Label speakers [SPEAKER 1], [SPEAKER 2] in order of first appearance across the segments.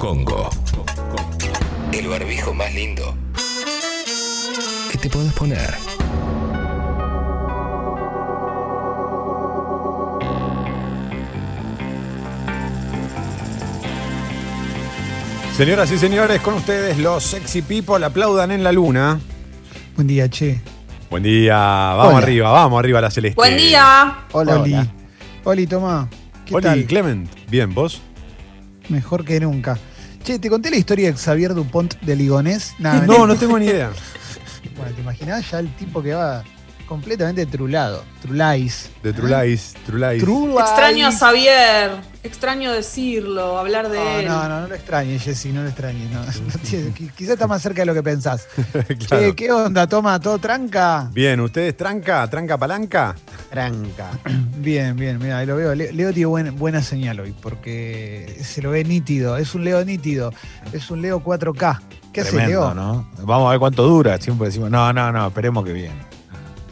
[SPEAKER 1] Congo. El barbijo más lindo que te podés poner.
[SPEAKER 2] Señoras y señores, con ustedes los sexy people aplaudan en la luna.
[SPEAKER 3] Buen día, che.
[SPEAKER 2] Buen día, vamos
[SPEAKER 3] Hola.
[SPEAKER 2] arriba, vamos arriba la celeste.
[SPEAKER 4] Buen día.
[SPEAKER 3] Hola, Oli. Oli, toma. ¿Qué
[SPEAKER 2] Oli,
[SPEAKER 3] tal?
[SPEAKER 2] Clement, bien, ¿vos?
[SPEAKER 3] Mejor que nunca. Che, ¿te conté la historia de Xavier Dupont de Ligonés?
[SPEAKER 2] No, no tengo ni idea.
[SPEAKER 3] Bueno, ¿te imaginás ya el tipo que va completamente trulado? Trulais.
[SPEAKER 2] De Trulais, Trulais.
[SPEAKER 3] Trulais.
[SPEAKER 4] Extraño a Xavier. Extraño decirlo, hablar de
[SPEAKER 3] No,
[SPEAKER 4] él.
[SPEAKER 3] no, no, no lo extrañes, Jessy, no lo extrañes. No, quizá está más cerca de lo que pensás.
[SPEAKER 2] Claro.
[SPEAKER 3] Che, ¿qué onda? Toma, ¿todo tranca?
[SPEAKER 2] Bien, ¿ustedes tranca, tranca palanca?
[SPEAKER 3] Tranca. Bien, bien, mira, ahí lo veo. Le- Leo tiene buen- buena señal hoy, porque se lo ve nítido. Es un Leo nítido. Es un Leo 4K. ¿Qué hace
[SPEAKER 5] Tremendo,
[SPEAKER 3] Leo?
[SPEAKER 5] ¿no? Vamos a ver cuánto dura. Siempre decimos, no, no, no, esperemos que bien.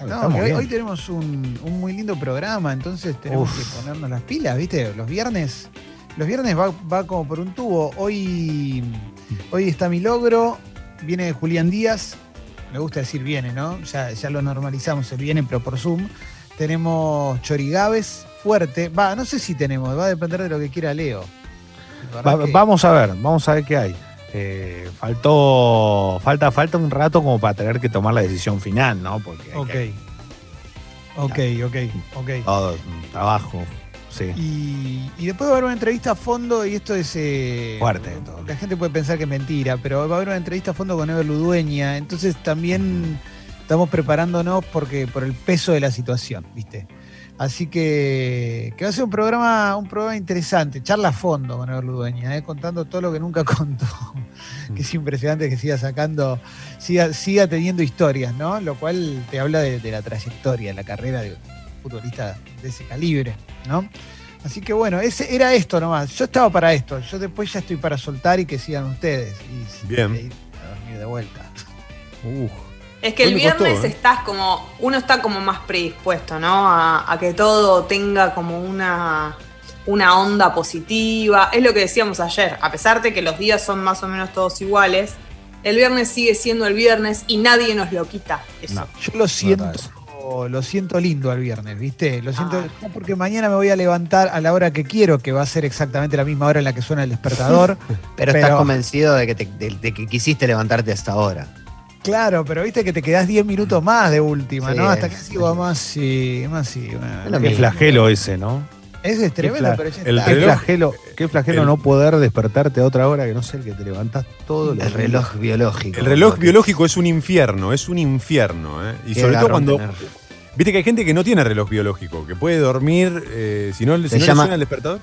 [SPEAKER 3] No, que hoy, tenemos un, un muy lindo programa, entonces tenemos
[SPEAKER 5] Uf.
[SPEAKER 3] que ponernos las pilas, ¿viste? Los viernes, los viernes va, va como por un tubo. Hoy, hoy está mi logro, viene Julián Díaz, me gusta decir viene, ¿no? Ya, ya lo normalizamos, el viene, pero por Zoom. Tenemos Chorigaves, fuerte. Va, no sé si tenemos, va a depender de lo que quiera Leo.
[SPEAKER 5] Va-
[SPEAKER 3] que-
[SPEAKER 5] Vamos a ver, vamos a ver qué hay. Eh, faltó, falta, falta un rato como para tener que tomar la decisión final, ¿no? Porque
[SPEAKER 3] Ok.
[SPEAKER 5] que-
[SPEAKER 3] Ok, ok, ok.
[SPEAKER 5] todo trabajo, sí.
[SPEAKER 3] Y, y después va a haber una entrevista a fondo, y esto es. eh,
[SPEAKER 5] Fuerte, todo.
[SPEAKER 3] La gente puede pensar que es mentira, pero va a haber una entrevista a fondo con Ever Ludueña. Entonces también estamos preparándonos porque por el peso de la situación, ¿viste? Así que, que va a ser un programa, un programa interesante, charla a fondo con Ludueña, ¿eh? contando todo lo que nunca contó. que es impresionante que siga sacando, siga, siga teniendo historias, ¿no? Lo cual te habla de, de la trayectoria, la carrera de un futbolista de ese calibre, ¿no? Así que bueno, ese era esto nomás. Yo estaba para esto. Yo después ya estoy para soltar y que sigan ustedes. Y
[SPEAKER 2] Bien.
[SPEAKER 3] y ir a dormir de vuelta.
[SPEAKER 2] Uf.
[SPEAKER 4] Es que el
[SPEAKER 2] costó,
[SPEAKER 4] viernes
[SPEAKER 2] ¿eh?
[SPEAKER 4] estás como, uno está como más predispuesto, ¿no? A, a que todo tenga como una, una onda positiva. Es lo que decíamos ayer, a pesar de que los días son más o menos todos iguales, el viernes sigue siendo el viernes y nadie nos lo quita. Eso.
[SPEAKER 5] No.
[SPEAKER 3] Yo lo siento, lo siento lindo al viernes, ¿viste? Lo siento
[SPEAKER 4] Ah.
[SPEAKER 3] porque mañana me voy a levantar a la hora que quiero, que va a ser exactamente la misma hora en la que suena el despertador.
[SPEAKER 6] Pero,
[SPEAKER 3] Pero-
[SPEAKER 6] estás convencido de que, te- de, de que quisiste levantarte hasta ahora.
[SPEAKER 3] Claro, pero viste que te quedás 10 minutos más de última,
[SPEAKER 6] Sí,
[SPEAKER 3] ¿no? Hasta que sigo más sí, más sí. bueno.
[SPEAKER 5] Qué flagelo ese, ¿no?
[SPEAKER 3] Ese es tremendo, pero ya
[SPEAKER 2] el
[SPEAKER 3] está.
[SPEAKER 5] Qué flagelo, qué flagelo
[SPEAKER 2] el-
[SPEAKER 5] no poder despertarte a otra hora que no sé el que te levantas todo
[SPEAKER 6] El reloj biológico.
[SPEAKER 2] El reloj biológico es un infierno, es un infierno, ¿eh? Y
[SPEAKER 6] Qué
[SPEAKER 2] sobre todo cuando.
[SPEAKER 6] tener.
[SPEAKER 2] Viste que hay gente que no tiene reloj biológico, que puede dormir, eh, si no, si
[SPEAKER 6] Se
[SPEAKER 2] no le
[SPEAKER 6] llama-
[SPEAKER 2] suena el despertador.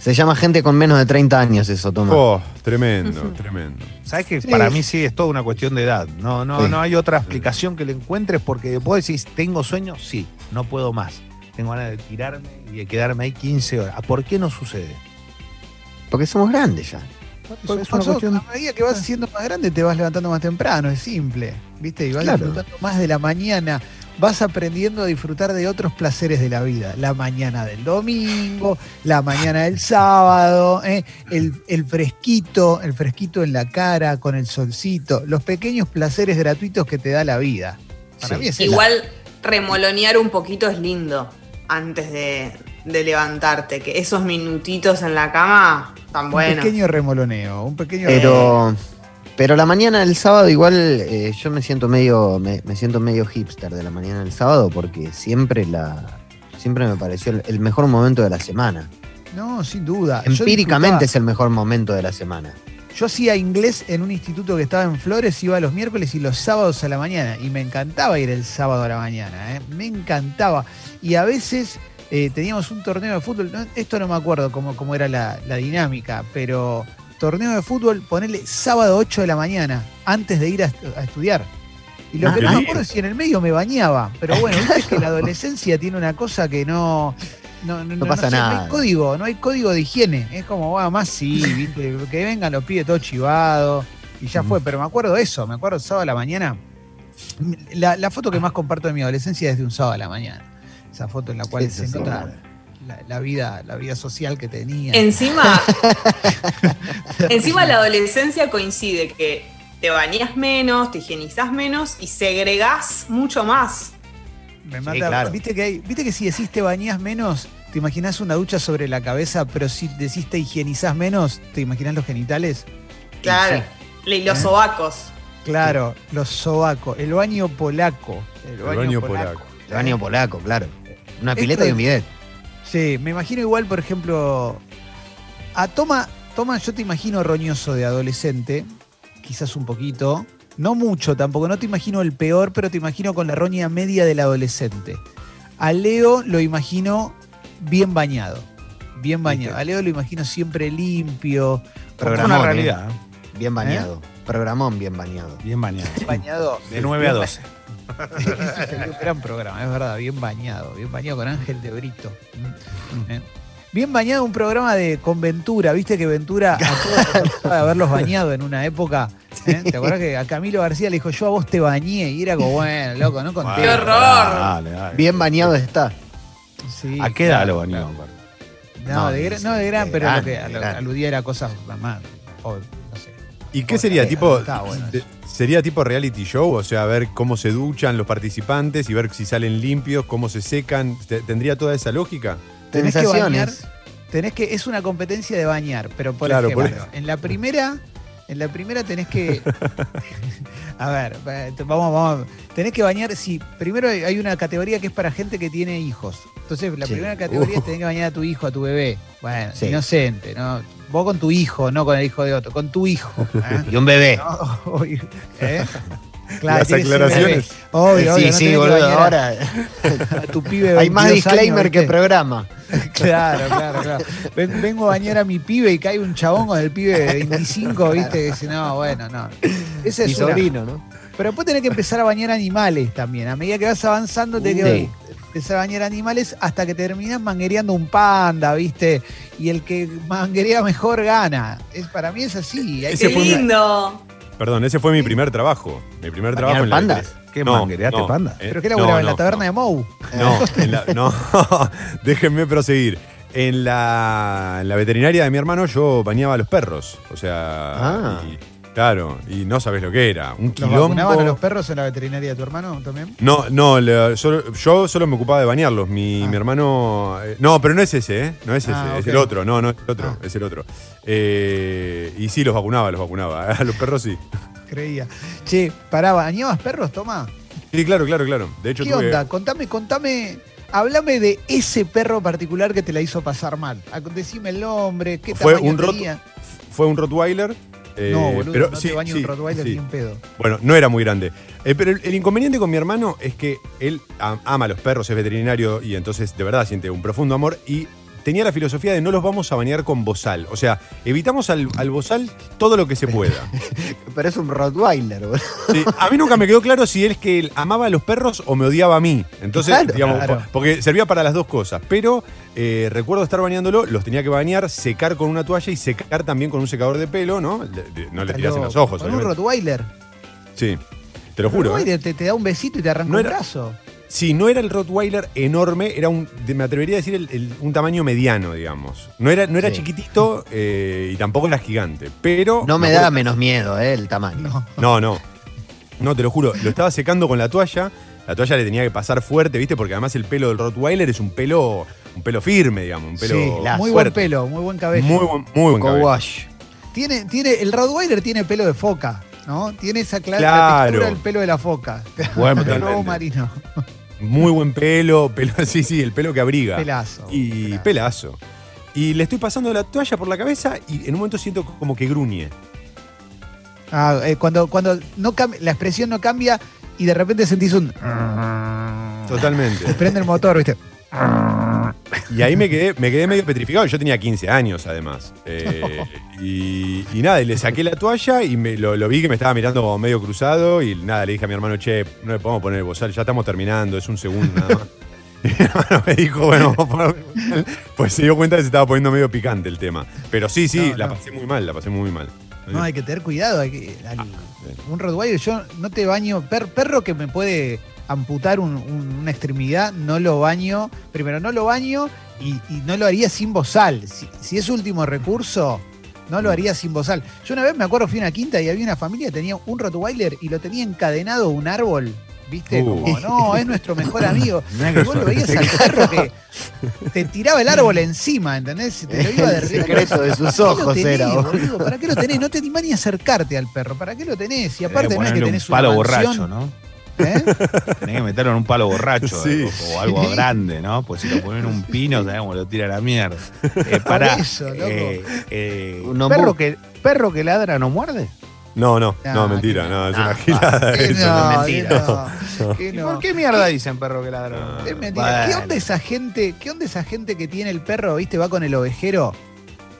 [SPEAKER 6] Se llama gente con menos de 30 años eso, toma.
[SPEAKER 2] Oh, tremendo, tremendo.
[SPEAKER 5] Sabes que
[SPEAKER 3] Sí.
[SPEAKER 5] para mí sí es toda una cuestión de edad. No, no,
[SPEAKER 6] Sí.
[SPEAKER 5] no hay otra explicación que le encuentres porque vos decís, tengo sueño, sí, no puedo más. Tengo ganas de tirarme y de quedarme ahí 15 horas. ¿Por qué no sucede?
[SPEAKER 6] Porque somos grandes ya.
[SPEAKER 3] Porque
[SPEAKER 5] es una
[SPEAKER 3] pasó,
[SPEAKER 5] cuestión.
[SPEAKER 3] a medida que vas siendo más grande te vas levantando más temprano, es simple, ¿viste? Y vas
[SPEAKER 6] Claro.
[SPEAKER 3] disfrutando más de la mañana, vas aprendiendo a disfrutar de otros placeres de la vida. La mañana del domingo, la mañana del sábado, ¿eh? el, el fresquito, el fresquito en la cara, con el solcito, los pequeños placeres gratuitos que te da la vida. Para
[SPEAKER 6] Sí.
[SPEAKER 3] mí es.
[SPEAKER 4] Igual remolonear un poquito es lindo antes de, de levantarte, que esos minutitos en la cama tan
[SPEAKER 3] un
[SPEAKER 4] buenos.
[SPEAKER 3] pequeño remoloneo, un pequeño
[SPEAKER 6] Pero, pero la mañana del sábado igual eh, yo me siento medio me, me siento medio hipster de la mañana del sábado porque siempre la siempre me pareció el, el mejor momento de la semana.
[SPEAKER 3] No, sin duda.
[SPEAKER 6] Empíricamente es el mejor momento de la semana.
[SPEAKER 3] Yo hacía inglés en un instituto que estaba en Flores, iba los miércoles y los sábados a la mañana. Y me encantaba ir el sábado a la mañana, ¿eh? me encantaba. Y a veces eh, teníamos un torneo de fútbol, no, esto no me acuerdo cómo, cómo era la, la dinámica, pero torneo de fútbol, ponerle sábado 8 de la mañana, antes de ir a, estu- a estudiar. Y lo
[SPEAKER 6] Ah,
[SPEAKER 3] que no me acuerdo es si en el medio me bañaba. Pero bueno, viste que la adolescencia tiene una cosa que no. No, no, no
[SPEAKER 6] pasa
[SPEAKER 3] sé, No
[SPEAKER 6] nada.
[SPEAKER 3] hay código, no hay código de higiene. Es como, bueno, más sí, ¿viste? que vengan los pibes todo chivados y ya fue. Pero me acuerdo eso, me acuerdo sábado a la mañana. La, la foto que más comparto de mi adolescencia es de un sábado a la mañana. Esa foto en la cual se
[SPEAKER 6] sí,
[SPEAKER 3] nota
[SPEAKER 6] claro.
[SPEAKER 3] La, la vida, la vida social que tenía.
[SPEAKER 4] Encima, encima la adolescencia coincide que te bañas menos, te higienizás menos y segregás mucho más.
[SPEAKER 3] Me
[SPEAKER 5] Sí,
[SPEAKER 3] mata.
[SPEAKER 5] claro.
[SPEAKER 3] ¿Viste, que hay- ¿Viste que si decís te bañás menos, te imaginás una ducha sobre la cabeza, pero si decís te higienizás menos, te imaginás los genitales?
[SPEAKER 4] Claro. Y los
[SPEAKER 3] ¿Eh?
[SPEAKER 4] sobacos.
[SPEAKER 3] Claro, los sobacos, el baño polaco. El baño,
[SPEAKER 2] baño
[SPEAKER 3] polaco.
[SPEAKER 2] polaco.
[SPEAKER 6] El baño polaco, claro. Una
[SPEAKER 3] Esto
[SPEAKER 6] pileta y un bidet.
[SPEAKER 3] Sí, me imagino igual, por ejemplo, a Toma, Toma, yo te imagino roñoso de adolescente, quizás un poquito, no mucho tampoco, no te imagino el peor, pero te imagino con la roña media del adolescente. A Leo lo imagino bien bañado, bien bañado. A Leo lo imagino siempre limpio,
[SPEAKER 5] Es
[SPEAKER 6] Programón,
[SPEAKER 5] una
[SPEAKER 6] ¿eh?
[SPEAKER 5] realidad. ¿eh?
[SPEAKER 6] Bien bañado. Programón bien bañado.
[SPEAKER 5] Bien bañado.
[SPEAKER 3] bañado.
[SPEAKER 5] De 9 a 12.
[SPEAKER 3] El gran programa, es verdad, bien bañado, bien bañado con Ángel de Brito. Mm, eh. Bien bañado un programa de con Ventura, viste que Ventura a todos nos gustaba haberlos bañado en una época. ¿eh? ¿Te acuerdas que a Camilo García le dijo yo a vos te bañé? Y era como, bueno, loco, no conté.
[SPEAKER 4] ¡Qué horror!
[SPEAKER 5] Dale, dale.
[SPEAKER 6] Bien bañado está.
[SPEAKER 3] Sí,
[SPEAKER 5] ¿A qué edad
[SPEAKER 3] claro,
[SPEAKER 5] lo bañó?
[SPEAKER 3] claro. No,
[SPEAKER 6] No,
[SPEAKER 3] de, gran- no de gran,
[SPEAKER 6] de
[SPEAKER 3] pero
[SPEAKER 6] grande,
[SPEAKER 3] lo que
[SPEAKER 6] de
[SPEAKER 3] aludía era cosas más, o, no sé.
[SPEAKER 2] ¿Y qué sería? tipo,
[SPEAKER 3] está bueno
[SPEAKER 2] de-. ¿Sería tipo reality show? O sea, ver cómo se duchan los participantes y ver si salen limpios, cómo se secan. Te- ¿Tendría toda esa lógica?
[SPEAKER 3] Tenés que bañar, tenés que, es una competencia de bañar, pero por
[SPEAKER 2] Claro, por
[SPEAKER 3] ejemplo, en la primera, en la primera tenés que. a ver, eh, vamos, vamos. Tenés que bañar, sí, primero hay- una categoría que es para gente que tiene hijos. Entonces, la
[SPEAKER 6] Sí.
[SPEAKER 3] primera categoría
[SPEAKER 2] Uh.
[SPEAKER 3] es tenés que bañar a tu hijo, a tu bebé. Bueno,
[SPEAKER 6] Sí.
[SPEAKER 3] inocente, ¿no? Vos con tu hijo, no con el hijo de otro, con tu hijo. ¿eh?
[SPEAKER 6] Y un bebé.
[SPEAKER 3] No, obvio, ¿eh?
[SPEAKER 2] Las aclaraciones.
[SPEAKER 3] Obvio, obvio,
[SPEAKER 6] sí,
[SPEAKER 3] no
[SPEAKER 6] sí, boludo. Ahora
[SPEAKER 3] a tu pibe
[SPEAKER 6] hay más
[SPEAKER 3] 22 años,
[SPEAKER 6] disclaimer que programa.
[SPEAKER 3] Claro, claro, claro. Ven- vengo a bañar a mi pibe y cae un chabón con el pibe de 25, ¿viste? Que dice, no, bueno, no. Ese
[SPEAKER 6] Mi
[SPEAKER 3] es una.
[SPEAKER 6] sobrino, ¿no?
[SPEAKER 3] Pero después tenés que empezar a bañar animales también. A medida que vas avanzando, tenés que empezar a bañar animales hasta que terminás manguereando un panda, ¿viste? Y el que manguerea mejor gana. Es, para mí es así. Hay
[SPEAKER 4] ¡Qué lindo!
[SPEAKER 2] Perdón, ese fue mi primer trabajo. Mi primer
[SPEAKER 6] ¿Bañar
[SPEAKER 2] trabajo en la
[SPEAKER 6] pandas?
[SPEAKER 5] ¿Qué
[SPEAKER 2] No,
[SPEAKER 5] manguereaste
[SPEAKER 2] no,
[SPEAKER 5] panda?
[SPEAKER 2] eh,
[SPEAKER 3] ¿Pero qué
[SPEAKER 2] no,
[SPEAKER 3] laburaba en
[SPEAKER 2] no,
[SPEAKER 3] la taberna
[SPEAKER 2] no.
[SPEAKER 3] de Mou?
[SPEAKER 2] No, en la- no, déjenme proseguir. En la, en la veterinaria de mi hermano yo bañaba a los perros. O sea,
[SPEAKER 6] Ah.
[SPEAKER 2] y- claro, y no sabes lo que era. Un
[SPEAKER 3] ¿Los
[SPEAKER 2] quilombo.
[SPEAKER 3] vacunaban a los perros en la veterinaria de tu hermano también?
[SPEAKER 2] No, no, le- yo solo me ocupaba de bañarlos. Mi,
[SPEAKER 3] Ah.
[SPEAKER 2] mi hermano. eh, no, pero no es ese, ¿eh? No es ese,
[SPEAKER 3] Ah,
[SPEAKER 2] es
[SPEAKER 3] ok.
[SPEAKER 2] el otro. No, no es el otro,
[SPEAKER 3] Ah.
[SPEAKER 2] es el otro. Eh, y sí, los vacunaba, los vacunaba. A los perros sí.
[SPEAKER 3] Creía. Che, pará, ¿bañabas perros, Toma?
[SPEAKER 2] Sí, claro, claro, claro. De hecho,
[SPEAKER 3] ¿Qué
[SPEAKER 2] tuve-
[SPEAKER 3] onda? Contame, contame, háblame de ese perro particular que te la hizo pasar mal. Decime el nombre, qué
[SPEAKER 2] Fue
[SPEAKER 3] tamaño
[SPEAKER 2] un
[SPEAKER 3] tenía.
[SPEAKER 2] fue un Rottweiler. Eh,
[SPEAKER 3] no, boludo,
[SPEAKER 2] pero
[SPEAKER 3] no
[SPEAKER 2] sí,
[SPEAKER 3] te baño
[SPEAKER 2] sí,
[SPEAKER 3] un Rottweiler
[SPEAKER 2] sí.
[SPEAKER 3] ni un pedo.
[SPEAKER 2] Bueno, no era muy grande. Eh, pero el, el inconveniente con mi hermano es que él am- ama a los perros, es veterinario y entonces de verdad siente un profundo amor y tenía la filosofía de no los vamos a bañar con bozal. O sea, evitamos al, al bozal todo lo que se pueda.
[SPEAKER 6] Pero es un Rottweiler, boludo.
[SPEAKER 2] Sí, a mí nunca me quedó claro si es que él amaba a los perros o me odiaba a mí. Entonces,
[SPEAKER 6] Claro,
[SPEAKER 2] digamos,
[SPEAKER 3] claro.
[SPEAKER 2] porque servía para las dos cosas. Pero eh, recuerdo estar bañándolo, los tenía que bañar, secar con una toalla y secar también con un secador de pelo, ¿no? No le tirás en los ojos,
[SPEAKER 3] Con un. Rottweiler.
[SPEAKER 2] Sí, te lo juro. ¿eh?
[SPEAKER 3] Rottweiler te, te da un besito y te arranca
[SPEAKER 2] No
[SPEAKER 3] un
[SPEAKER 2] era-
[SPEAKER 3] brazo.
[SPEAKER 2] Sí, no era el Rottweiler enorme, era un, de- me atrevería a decir el- el- un tamaño mediano, digamos. No era, no era
[SPEAKER 6] Sí.
[SPEAKER 2] chiquitito eh, y tampoco era gigante, pero...
[SPEAKER 6] No me
[SPEAKER 2] acuerdo-
[SPEAKER 6] da menos miedo, eh, el tamaño.
[SPEAKER 3] No.
[SPEAKER 2] No, no. No, te lo juro. Lo estaba secando con la toalla. La toalla le tenía que pasar fuerte, ¿viste? Porque además el pelo del Rottweiler es un pelo, un pelo firme, digamos. Un pelo
[SPEAKER 3] sí, muy buen pelo, muy buen cabello.
[SPEAKER 2] Muy buen, muy buen cabello.
[SPEAKER 6] Co-wash.
[SPEAKER 3] Tiene, tiene, el Rottweiler tiene pelo de foca, ¿no? Tiene esa clara
[SPEAKER 2] Claro.
[SPEAKER 3] textura del pelo de la foca.
[SPEAKER 5] Buen
[SPEAKER 3] El
[SPEAKER 5] pelo.
[SPEAKER 3] lobo marino.
[SPEAKER 2] Muy buen pelo, pelo, sí, sí, el pelo que abriga.
[SPEAKER 3] Pelazo.
[SPEAKER 2] Y
[SPEAKER 3] Pelazo.
[SPEAKER 2] pelazo. Y le estoy pasando la toalla por la cabeza y en un momento siento como que gruñe.
[SPEAKER 3] Ah, eh, cuando cuando no la expresión no cambia y de repente sentís un.
[SPEAKER 2] Totalmente.
[SPEAKER 3] Te prende el motor, ¿viste?
[SPEAKER 2] Y ahí me quedé, me quedé medio petrificado. Yo tenía 15 años, además. Eh, y, y nada, y le saqué la toalla y me, lo, lo vi que me estaba mirando como medio cruzado. Y nada, le dije a mi hermano, che, no le podemos poner el bozal, ya estamos terminando, es un segundo nada más. Y mi hermano me dijo, bueno, pues se dio cuenta que se estaba poniendo medio picante el tema. Pero sí, sí,
[SPEAKER 3] No,
[SPEAKER 2] la
[SPEAKER 3] no.
[SPEAKER 2] pasé muy mal, la pasé muy mal.
[SPEAKER 3] No, hay que tener cuidado. hay que- al-
[SPEAKER 2] Ah,
[SPEAKER 3] un Rottweiler, yo no te baño. per- perro que me puede amputar un- un- una extremidad, no lo baño. Primero, no lo baño y, y no lo haría sin bozal. Si, si es último recurso, no lo haría sin bozal. Yo una vez me acuerdo, fui a una quinta y había una familia que tenía un Rottweiler y lo tenía encadenado a un árbol. ¿Viste?
[SPEAKER 2] Uh.
[SPEAKER 3] Como, no, es nuestro mejor amigo. Y vos lo veías al perro que te tiraba el árbol encima, ¿entendés? Te lo iba a
[SPEAKER 6] El secreto de sus
[SPEAKER 3] ¿Para qué lo
[SPEAKER 6] ojos
[SPEAKER 3] tenés,
[SPEAKER 6] era. boludo.
[SPEAKER 3] ¿Para qué lo tenés? No te animás ni a acercarte al perro. ¿Para qué lo tenés? Y aparte no es que tenés
[SPEAKER 5] un palo
[SPEAKER 3] una
[SPEAKER 5] borracho, ¿no?
[SPEAKER 3] ¿Eh?
[SPEAKER 5] Tenés que meterlo en un palo borracho
[SPEAKER 2] Sí.
[SPEAKER 5] eh, o, o algo
[SPEAKER 3] Sí.
[SPEAKER 5] grande, ¿no? Pues si lo ponen en un pino, cómo lo tira a la mierda. Eh, para,
[SPEAKER 3] eso, loco.
[SPEAKER 5] eh, eh, perro, que, ¿Perro que ladra no muerde?
[SPEAKER 2] No, no,
[SPEAKER 3] No,
[SPEAKER 2] no, mentira, no, es
[SPEAKER 5] no.
[SPEAKER 2] una gilada. Eso.
[SPEAKER 3] no,
[SPEAKER 5] mentira.
[SPEAKER 3] que no, que
[SPEAKER 5] ¿Y
[SPEAKER 3] no.
[SPEAKER 5] por qué mierda dicen perro que ladra? no
[SPEAKER 2] Ah.
[SPEAKER 3] Es mentira. ¿Qué onda esa gente? ¿Qué onda esa gente que tiene el perro, viste, va con el ovejero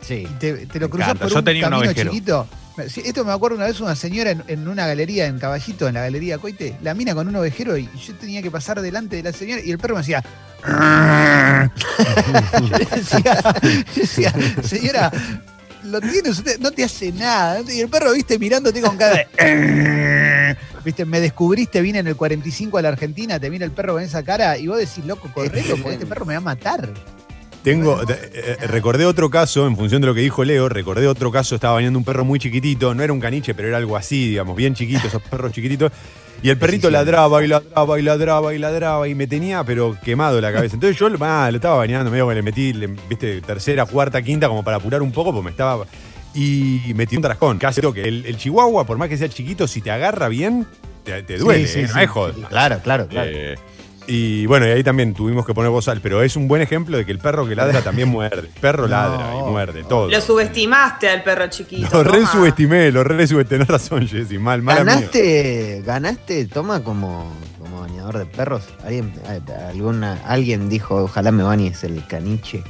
[SPEAKER 6] Sí.
[SPEAKER 3] y te, te lo cruzas por
[SPEAKER 5] Yo
[SPEAKER 3] un
[SPEAKER 5] tenía un
[SPEAKER 3] camino
[SPEAKER 5] ovejero.
[SPEAKER 3] chiquito? Esto me acuerdo una vez una señora en, en una galería en Caballito, en la galería Coite, la mina con un ovejero y yo tenía que pasar delante de la señora y el perro me decía. yo decía, yo decía, señora, lo tiene usted, no te hace nada. Y el perro, viste, mirándote con cara de. Viste, me descubriste, vine en el 45 a la Argentina, te mira el perro con esa cara y vos decís, loco, correlo, porque este perro me va a matar.
[SPEAKER 2] Tengo, eh, eh, recordé otro caso, en función de lo que dijo Leo, recordé otro caso, estaba bañando un perro muy chiquitito, no era un caniche, pero era algo así, digamos, bien chiquito, esos perros chiquititos. Y el perrito ladraba y ladraba y ladraba y ladraba y me tenía, pero quemado la cabeza. Entonces yo ah, lo estaba bañando, medio que le metí, le- viste, tercera, cuarta, quinta, como para apurar un poco, porque me estaba. Y metí un tarascón. Casi que el, el chihuahua, por más que sea chiquito, si te agarra bien, te, te duele,
[SPEAKER 3] Sí, sí,
[SPEAKER 2] ¿eh?
[SPEAKER 3] sí.
[SPEAKER 2] no es joda.
[SPEAKER 6] Claro, claro, claro.
[SPEAKER 2] Eh, y bueno, y ahí también tuvimos que poner bozal, pero es un buen ejemplo de que el perro que ladra también muerde. El perro
[SPEAKER 3] No.
[SPEAKER 2] ladra y muerde, todo.
[SPEAKER 4] Lo subestimaste al perro chiquito.
[SPEAKER 2] Lo re
[SPEAKER 4] toma.
[SPEAKER 2] subestimé, lo re subestimé. Tenés razón, Jessy, mal, mal
[SPEAKER 6] ¿Ganaste, ganaste, toma como, como bañador de perros? ¿Alguien, alguna, alguien dijo, ojalá me bañes el caniche.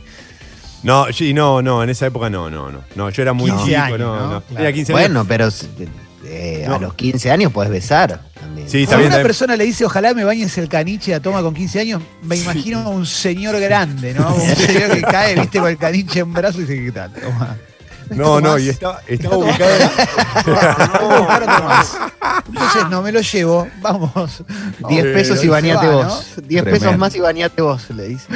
[SPEAKER 2] No, sí, no, no, en esa época no, no, no. No, yo era muy
[SPEAKER 3] 15
[SPEAKER 2] chico,
[SPEAKER 3] años,
[SPEAKER 2] no,
[SPEAKER 3] ¿no?
[SPEAKER 2] no.
[SPEAKER 3] Claro.
[SPEAKER 2] Tenía 15 años.
[SPEAKER 6] Bueno, pero eh, a los 15 años puedes besar también.
[SPEAKER 2] Sí,
[SPEAKER 3] Cuando una persona le dice, ojalá me bañes el caniche a toma con 15 años, me imagino a un señor grande, ¿no? Un señor que cae, viste, con el caniche en brazo y dice, ¿qué tal? Toma.
[SPEAKER 2] No, no, y estaba, estaba
[SPEAKER 3] Tomás.
[SPEAKER 2] ubicado.
[SPEAKER 3] Voy a buscar otro más. Entonces no me lo llevo, vamos.
[SPEAKER 6] 10
[SPEAKER 2] Eh,
[SPEAKER 6] pesos y bañate
[SPEAKER 3] va,
[SPEAKER 6] vos. 10 pesos más y bañate vos, le dice.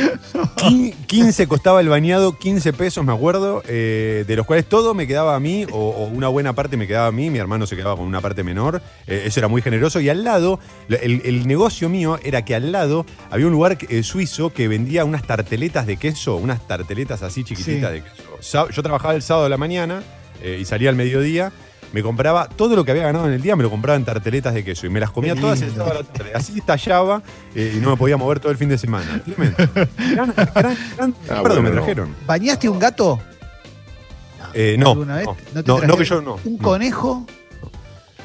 [SPEAKER 2] Quin- 15 costaba el bañado, 15 pesos, me acuerdo, eh, de los cuales todo me quedaba a mí, o, o una buena parte me quedaba a mí, mi hermano se quedaba con una parte menor, eh, eso era muy generoso, y al lado, el, el negocio mío era que al lado había un lugar eh, suizo que vendía unas tarteletas de queso, unas tarteletas así chiquititas
[SPEAKER 3] Sí.
[SPEAKER 2] de queso. Yo trabajaba el sábado de la mañana eh, y salía al mediodía. Me compraba todo lo que había ganado en el día, me lo compraba en tarteletas de queso y me las comía todas el sábado a la tarde. Así estallaba eh, y no me podía mover todo el fin de semana. Tremendo. Gran, gran, gran
[SPEAKER 1] Ah, bueno,
[SPEAKER 2] me
[SPEAKER 1] no.
[SPEAKER 2] trajeron.
[SPEAKER 3] ¿Bañaste un gato
[SPEAKER 2] Eh, no,
[SPEAKER 3] vez?
[SPEAKER 2] no,
[SPEAKER 3] ¿No te
[SPEAKER 2] no, no
[SPEAKER 3] trajeron
[SPEAKER 2] que yo no.
[SPEAKER 3] un
[SPEAKER 2] no.
[SPEAKER 3] conejo?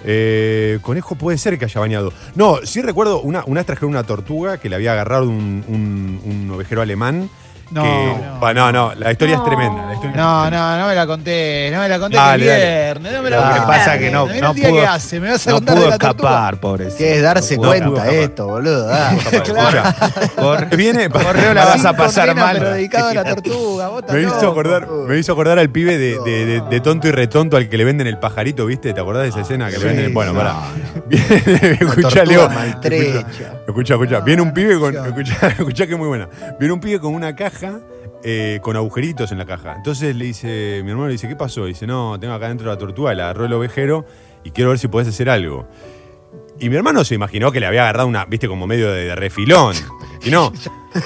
[SPEAKER 2] Eh, conejo puede ser que haya bañado. No, sí recuerdo, una, una vez trajeron una tortuga que le había agarrado un, un- un ovejero alemán.
[SPEAKER 3] No,
[SPEAKER 2] que-
[SPEAKER 3] no.
[SPEAKER 2] Bah, no, no, la historia
[SPEAKER 4] No.
[SPEAKER 2] es tremenda. la historia es
[SPEAKER 3] No,
[SPEAKER 2] tremenda.
[SPEAKER 3] no, no me la conté, no me la conté el
[SPEAKER 2] dale.
[SPEAKER 3] viernes, no me la
[SPEAKER 6] Lo que
[SPEAKER 3] conté.
[SPEAKER 5] pasa que no- no pudo-
[SPEAKER 3] que hace, me vas a
[SPEAKER 5] No pudo
[SPEAKER 3] de la tortuga.
[SPEAKER 5] escapar, pobrecito.
[SPEAKER 6] Que es darse
[SPEAKER 5] No pudo
[SPEAKER 6] cuenta esto, boludo. ah.
[SPEAKER 3] Claro.
[SPEAKER 2] Escucha, viene,
[SPEAKER 5] Correo la vas a pasar
[SPEAKER 3] condena,
[SPEAKER 5] mal.
[SPEAKER 3] Pero dedicado a la tortuga, vos estás
[SPEAKER 2] Me hizo, acordar, me hizo acordar al pibe de, de- de- de tonto y retonto al que le venden el pajarito, ¿viste? ¿Te acordás de esa escena que
[SPEAKER 3] sí,
[SPEAKER 2] le venden? Bueno, pará.
[SPEAKER 6] Tortuga
[SPEAKER 2] Leo. Escucha, escucha. Viene un pibe con. Escucha, escucha que es muy buena. Viene un pibe con una caja eh, con agujeritos en la caja. Entonces le dice, mi hermano le dice, ¿qué pasó? dice, no, tengo acá dentro la tortuga, la agarró el ovejero y quiero ver si podés hacer algo. Y mi hermano se imaginó que le había agarrado una, viste, como medio de, de refilón. Y no,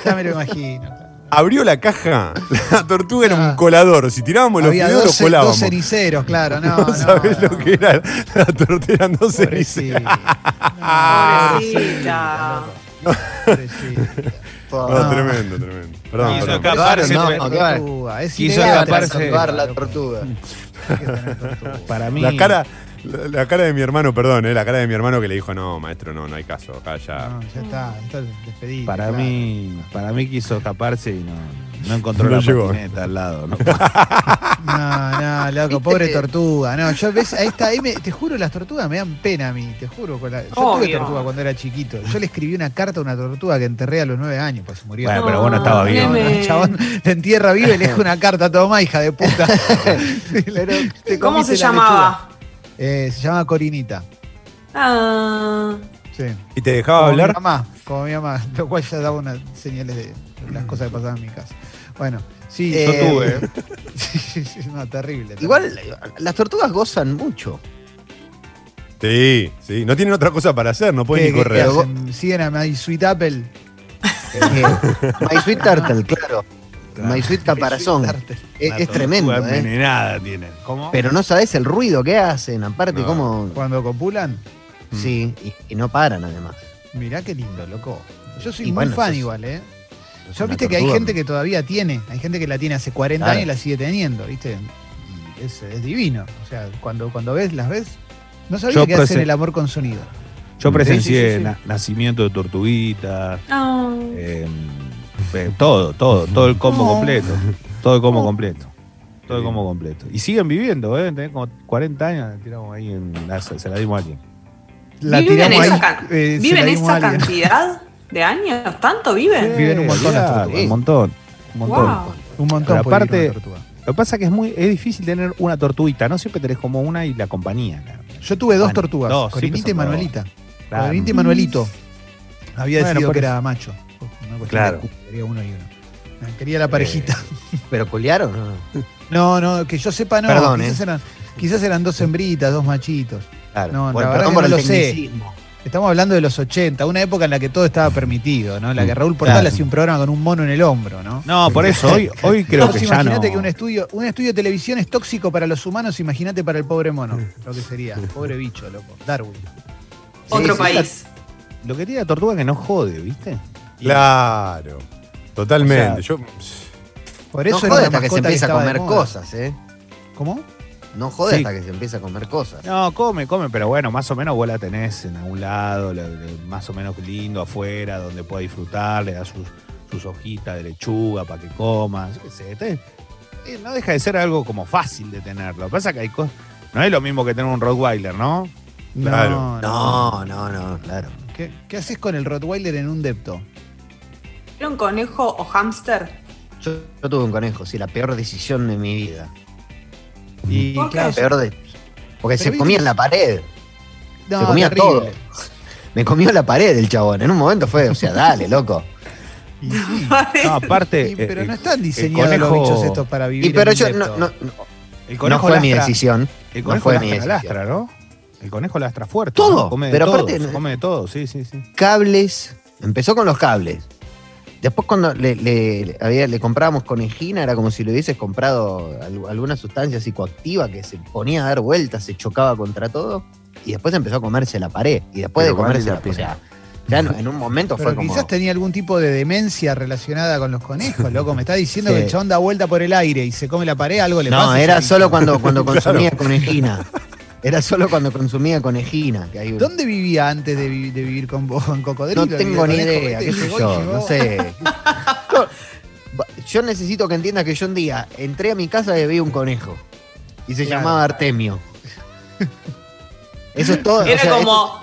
[SPEAKER 3] Ya me lo imagino.
[SPEAKER 2] abrió la caja, la tortuga era un
[SPEAKER 3] Ah.
[SPEAKER 2] colador. Si tirábamos los
[SPEAKER 3] Había
[SPEAKER 2] fideos, los colábamos.
[SPEAKER 3] dos ceniceros, claro, no.
[SPEAKER 2] No,
[SPEAKER 3] no,
[SPEAKER 2] sabés
[SPEAKER 3] no.
[SPEAKER 2] lo que era la tortuga, eran dos ceniceros.
[SPEAKER 3] Pobrecita.
[SPEAKER 4] Pobrecita.
[SPEAKER 2] No, tremendo, tremendo. Perdón,
[SPEAKER 5] Hizo
[SPEAKER 2] perdón.
[SPEAKER 5] parece-
[SPEAKER 6] no,
[SPEAKER 3] tortuga, Es
[SPEAKER 5] Quiso escaparse-
[SPEAKER 6] la
[SPEAKER 3] tortuga.
[SPEAKER 5] Para mí.
[SPEAKER 2] La cara, la, la cara de mi hermano, perdón, eh, la cara de mi hermano que le dijo, no, maestro, no, no hay caso, acá ya.
[SPEAKER 3] No, ya está, está despedido.
[SPEAKER 5] Para
[SPEAKER 3] claro.
[SPEAKER 5] mí, para mí quiso escaparse y no, no encontró
[SPEAKER 2] No
[SPEAKER 5] la
[SPEAKER 2] llegó.
[SPEAKER 5] patineta al lado. ¿no?
[SPEAKER 3] No, no, loco,
[SPEAKER 6] ¿Viste
[SPEAKER 3] pobre tortuga. No, yo ves, ahí está, ahí me- te juro, las tortugas me dan pena a mí, te juro. con la- yo tuve tortuga cuando era chiquito. Yo le escribí una carta a una tortuga que enterré a los nueve años, pues se murió.
[SPEAKER 5] Bueno, pero bueno, estaba
[SPEAKER 3] el chabón te entierra vivo y le deja una carta, toma, hija de puta. Pero
[SPEAKER 4] ¿Cómo se
[SPEAKER 3] la
[SPEAKER 4] llamaba?
[SPEAKER 3] lechuga. Eh, se llama Corinita.
[SPEAKER 4] Ah,
[SPEAKER 3] Sí.
[SPEAKER 2] ¿Y te dejaba
[SPEAKER 3] Como
[SPEAKER 2] hablar?
[SPEAKER 3] mi mamá, como mi mamá, lo cual ya daba unas señales de las cosas que pasaban en mi casa. Bueno, sí, yo tuve. ¿eh? Sí, sí, sí, no, terrible.
[SPEAKER 6] Igual las tortugas gozan mucho.
[SPEAKER 2] Sí, sí. No tienen otra cosa para hacer, no pueden
[SPEAKER 3] ¿Qué-
[SPEAKER 2] ni correr.
[SPEAKER 3] Siguen a My Sweet Apple.
[SPEAKER 6] Eh, My Sweet Turtle, claro. My Sweet Caparazón. Es, tremendo, ¿eh?
[SPEAKER 5] envenenada tienen. ¿Cómo?
[SPEAKER 6] Pero no sabes el ruido que hacen, aparte
[SPEAKER 2] No.
[SPEAKER 6] cómo...
[SPEAKER 3] Cuando copulan,
[SPEAKER 6] Sí, y, y no paran además.
[SPEAKER 3] mirá qué lindo, loco. Yo soy
[SPEAKER 6] Y
[SPEAKER 3] muy
[SPEAKER 6] bueno,
[SPEAKER 3] fan
[SPEAKER 6] sos-
[SPEAKER 3] igual, ¿eh? Yo viste que hay gente que todavía tiene, hay gente que la tiene hace 40
[SPEAKER 6] Claro.
[SPEAKER 3] años y la sigue teniendo, ¿viste? Y es, es divino. O sea, cuando, cuando ves, las ves, no sabía
[SPEAKER 5] Yo
[SPEAKER 3] que hacen el amor con sonido.
[SPEAKER 5] Yo presencié
[SPEAKER 6] Sí, sí, sí, sí.
[SPEAKER 5] na- nacimiento de tortuguitas,
[SPEAKER 4] Ah.
[SPEAKER 5] eh, eh, todo, todo, todo el combo completo. Todo el combo completo. Todo el combo completo. Y siguen viviendo, ¿eh? Tenés como 40 años, tiramos ahí en la- se la dimos a alguien.
[SPEAKER 3] La
[SPEAKER 4] ¿Viven esa,
[SPEAKER 3] ahí,
[SPEAKER 4] can-
[SPEAKER 3] eh, se
[SPEAKER 4] ¿viven
[SPEAKER 3] la dimos a
[SPEAKER 4] esa
[SPEAKER 3] alguien.
[SPEAKER 4] cantidad de años? ¿Tanto viven?
[SPEAKER 3] Viven un montón las tortugas.
[SPEAKER 5] Un montón. Un montón.
[SPEAKER 4] Wow.
[SPEAKER 3] Un montón
[SPEAKER 5] aparte-. Lo que pasa es que es muy es difícil tener una tortuguita, no siempre tenés como una y la compañía. claro.
[SPEAKER 3] Yo tuve dos
[SPEAKER 5] Bueno,
[SPEAKER 3] tortugas,
[SPEAKER 5] dos,
[SPEAKER 3] Corinita y Manuelita.
[SPEAKER 5] Claro.
[SPEAKER 3] Corinita y Manuelito. Había
[SPEAKER 5] Bueno,
[SPEAKER 3] decidido que era macho. Cuestión
[SPEAKER 5] Claro.
[SPEAKER 3] de uno y uno. Eh, Quería la parejita.
[SPEAKER 6] ¿Pero colearon? o no?
[SPEAKER 3] No, que yo sepa no.
[SPEAKER 6] Perdón,
[SPEAKER 3] quizás,
[SPEAKER 6] eh.
[SPEAKER 3] eran, quizás eran dos hembritas, dos machitos.
[SPEAKER 6] Claro.
[SPEAKER 3] No, la
[SPEAKER 6] bueno,
[SPEAKER 3] verdad
[SPEAKER 6] perdón
[SPEAKER 3] que
[SPEAKER 6] por
[SPEAKER 3] no
[SPEAKER 6] el
[SPEAKER 3] lo sé. Estamos hablando de los 80, una época en la que todo estaba permitido, ¿no? La que Raúl Portal
[SPEAKER 5] Claro.
[SPEAKER 3] hacía un programa con un mono en el hombro, ¿no?
[SPEAKER 5] No, por eso hoy, hoy creo que ya no.
[SPEAKER 3] Imagínate que un estudio, un estudio de televisión es tóxico para los humanos, imagínate para el pobre mono, lo que sería. Pobre bicho, loco. Darwin.
[SPEAKER 4] Otro
[SPEAKER 6] sí,
[SPEAKER 4] país.
[SPEAKER 5] Lo que tiene la tortuga que no jode, ¿viste?
[SPEAKER 2] Claro. Totalmente.
[SPEAKER 5] O sea,
[SPEAKER 2] Yo,
[SPEAKER 3] Por
[SPEAKER 6] No
[SPEAKER 3] eso
[SPEAKER 6] jode
[SPEAKER 3] era
[SPEAKER 6] hasta que se empieza a comer cosas, ¿eh?
[SPEAKER 3] ¿Cómo?
[SPEAKER 6] No jode
[SPEAKER 5] Sí.
[SPEAKER 6] hasta que se empieza a comer cosas.
[SPEAKER 5] No, come, come, pero bueno, más o menos vos la tenés en algún lado, la- la- más o menos lindo afuera, donde pueda disfrutar, le das sus, sus hojitas de lechuga para que coma, yo qué sé. entonces, eh, no deja de ser algo como fácil de tenerlo. Lo que pasa es que hay cosas. No es lo mismo que tener un Rottweiler, ¿no?
[SPEAKER 2] Claro.
[SPEAKER 6] No, no, no, claro.
[SPEAKER 3] ¿Qué, qué haces con el Rottweiler en un depto?
[SPEAKER 4] ¿Vieron conejo o hámster?
[SPEAKER 6] Yo, yo tuve un conejo, sí, la peor decisión de mi vida.
[SPEAKER 3] Y
[SPEAKER 4] ¿Por qué?
[SPEAKER 3] claro,
[SPEAKER 6] La peor de... Porque
[SPEAKER 3] Pero
[SPEAKER 6] se
[SPEAKER 3] viste
[SPEAKER 6] comía en la pared.
[SPEAKER 3] no,
[SPEAKER 6] se comía
[SPEAKER 3] terrible.
[SPEAKER 6] todo. Me comió la pared el chabón. En un momento fue, o sea, dale, loco.
[SPEAKER 3] Y sí.
[SPEAKER 5] No, aparte.
[SPEAKER 3] Y- pero
[SPEAKER 5] eh,
[SPEAKER 3] no están
[SPEAKER 5] el
[SPEAKER 3] diseñados los
[SPEAKER 5] conejo-
[SPEAKER 3] bichos estos para vivir.
[SPEAKER 6] Y pero
[SPEAKER 3] en un
[SPEAKER 6] yo,
[SPEAKER 3] depto.
[SPEAKER 6] no, no,
[SPEAKER 5] el
[SPEAKER 6] no
[SPEAKER 5] conejo
[SPEAKER 6] fue mi decisión.
[SPEAKER 5] El
[SPEAKER 6] No
[SPEAKER 5] conejo
[SPEAKER 6] fue mi
[SPEAKER 5] lastra,
[SPEAKER 6] decisión.
[SPEAKER 5] lastra, ¿no? El conejo lastra fuerte.
[SPEAKER 6] Todo,
[SPEAKER 5] ¿no? Come de
[SPEAKER 6] pero
[SPEAKER 5] todo.
[SPEAKER 6] aparte-
[SPEAKER 5] Come de todo, sí, sí, sí.
[SPEAKER 6] Cables. Empezó con los cables. Después cuando le, le- le- había- le comprábamos conejina, era como si le hubieses comprado al- alguna sustancia psicoactiva que se ponía a dar vueltas, se chocaba contra todo. Y después empezó a comerse la pared. Y después
[SPEAKER 7] Pero
[SPEAKER 6] de comerse
[SPEAKER 7] la pena.
[SPEAKER 6] o sea, ya no- en un momento
[SPEAKER 3] Pero
[SPEAKER 6] fue como...
[SPEAKER 3] quizás tenía algún tipo de demencia relacionada con los conejos, loco. Me está diciendo
[SPEAKER 6] Sí.
[SPEAKER 3] que el chabón da vuelta por el aire y se come la pared, algo le
[SPEAKER 6] No,
[SPEAKER 3] pasa. ese
[SPEAKER 6] era solo cuando, cuando consumía conejina. Era solo cuando consumía conejina. Que
[SPEAKER 3] ¿Dónde vivía antes de, vi- de vivir con vos en Cocodrilo?
[SPEAKER 6] No tengo ni idea, qué sé yo, no sé. Yo, yo necesito que entiendas que yo un día entré a mi casa y vi un conejo. Y se
[SPEAKER 3] Claro.
[SPEAKER 6] llamaba Artemio. Eso es todo. o
[SPEAKER 4] Era
[SPEAKER 6] sea,
[SPEAKER 4] como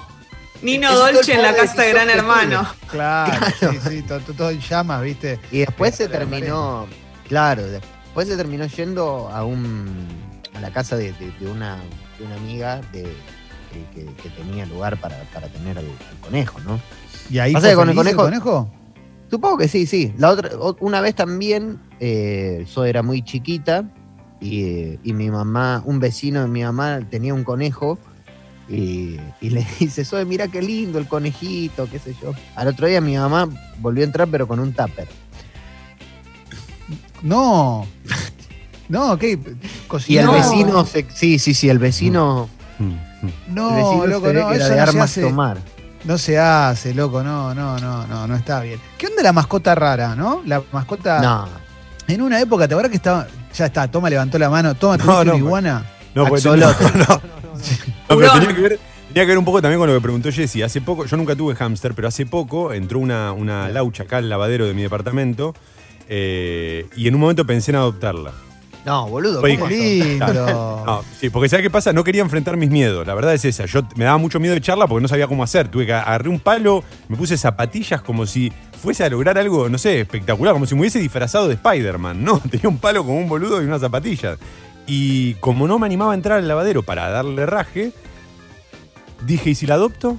[SPEAKER 4] Nino
[SPEAKER 6] es
[SPEAKER 4] Dolce en la casa de Gran Hermano.
[SPEAKER 3] Claro,
[SPEAKER 6] Claro.
[SPEAKER 3] sí, sí, todo, todo en llamas, ¿viste?
[SPEAKER 6] Y después se terminó, claro, después se terminó yendo a un a la casa de, de- de una, de una amiga de, que, tenía lugar para, para tener al, al conejo, ¿no?
[SPEAKER 3] Y ahí
[SPEAKER 6] Pasa que con el
[SPEAKER 3] feliz
[SPEAKER 6] conejo- Supongo que sí, sí. La otra, una vez también, eh, yo era muy chiquita y, eh, y mi mamá, un vecino de mi mamá tenía un conejo y, y le dice, Zoe, mira qué lindo el conejito, qué sé yo. Al otro día mi mamá volvió a entrar pero con un tupper.
[SPEAKER 3] No. No, ¿qué?
[SPEAKER 6] Y el vecino, se- sí, sí, sí, el vecino, el
[SPEAKER 3] No,
[SPEAKER 6] vecino
[SPEAKER 3] loco,
[SPEAKER 6] se ve
[SPEAKER 3] no,
[SPEAKER 6] que era
[SPEAKER 3] eso
[SPEAKER 6] de
[SPEAKER 3] no se
[SPEAKER 6] armas
[SPEAKER 3] hace.
[SPEAKER 6] tomar.
[SPEAKER 3] No se hace, loco, no, no, no, no, no está bien. ¿Qué onda la mascota rara, no? La mascota.
[SPEAKER 6] No,
[SPEAKER 3] En una época, ¿te acuerdas que estaba. Ya está, toma, levantó la mano, toma,
[SPEAKER 2] No,
[SPEAKER 3] tuviste
[SPEAKER 2] no,
[SPEAKER 3] una iguana.
[SPEAKER 2] No, porque
[SPEAKER 6] Axolotl.
[SPEAKER 2] no, no, no, No, pero tenía que, ver, tenía que ver un poco también con lo que preguntó Jessy. Hace poco, yo nunca tuve hámster, pero hace poco entró una, una laucha acá al lavadero de mi departamento eh, y en un momento pensé en adoptarla.
[SPEAKER 6] No, boludo.
[SPEAKER 2] Oye,
[SPEAKER 6] ¿cómo
[SPEAKER 3] Qué
[SPEAKER 6] sos?
[SPEAKER 3] lindo.
[SPEAKER 2] No, sí, porque ¿sabes qué pasa? No quería enfrentar mis miedos. La verdad es esa. Yo me daba mucho miedo de charla porque no sabía cómo hacer. Tuve que agarré un palo, me puse zapatillas como si fuese a lograr algo, no sé, espectacular, como si me hubiese disfrazado de Spider-Man. No, tenía un palo con un boludo y unas zapatillas. Y como no me animaba a entrar al lavadero para darle raje, dije, ¿y si la adopto?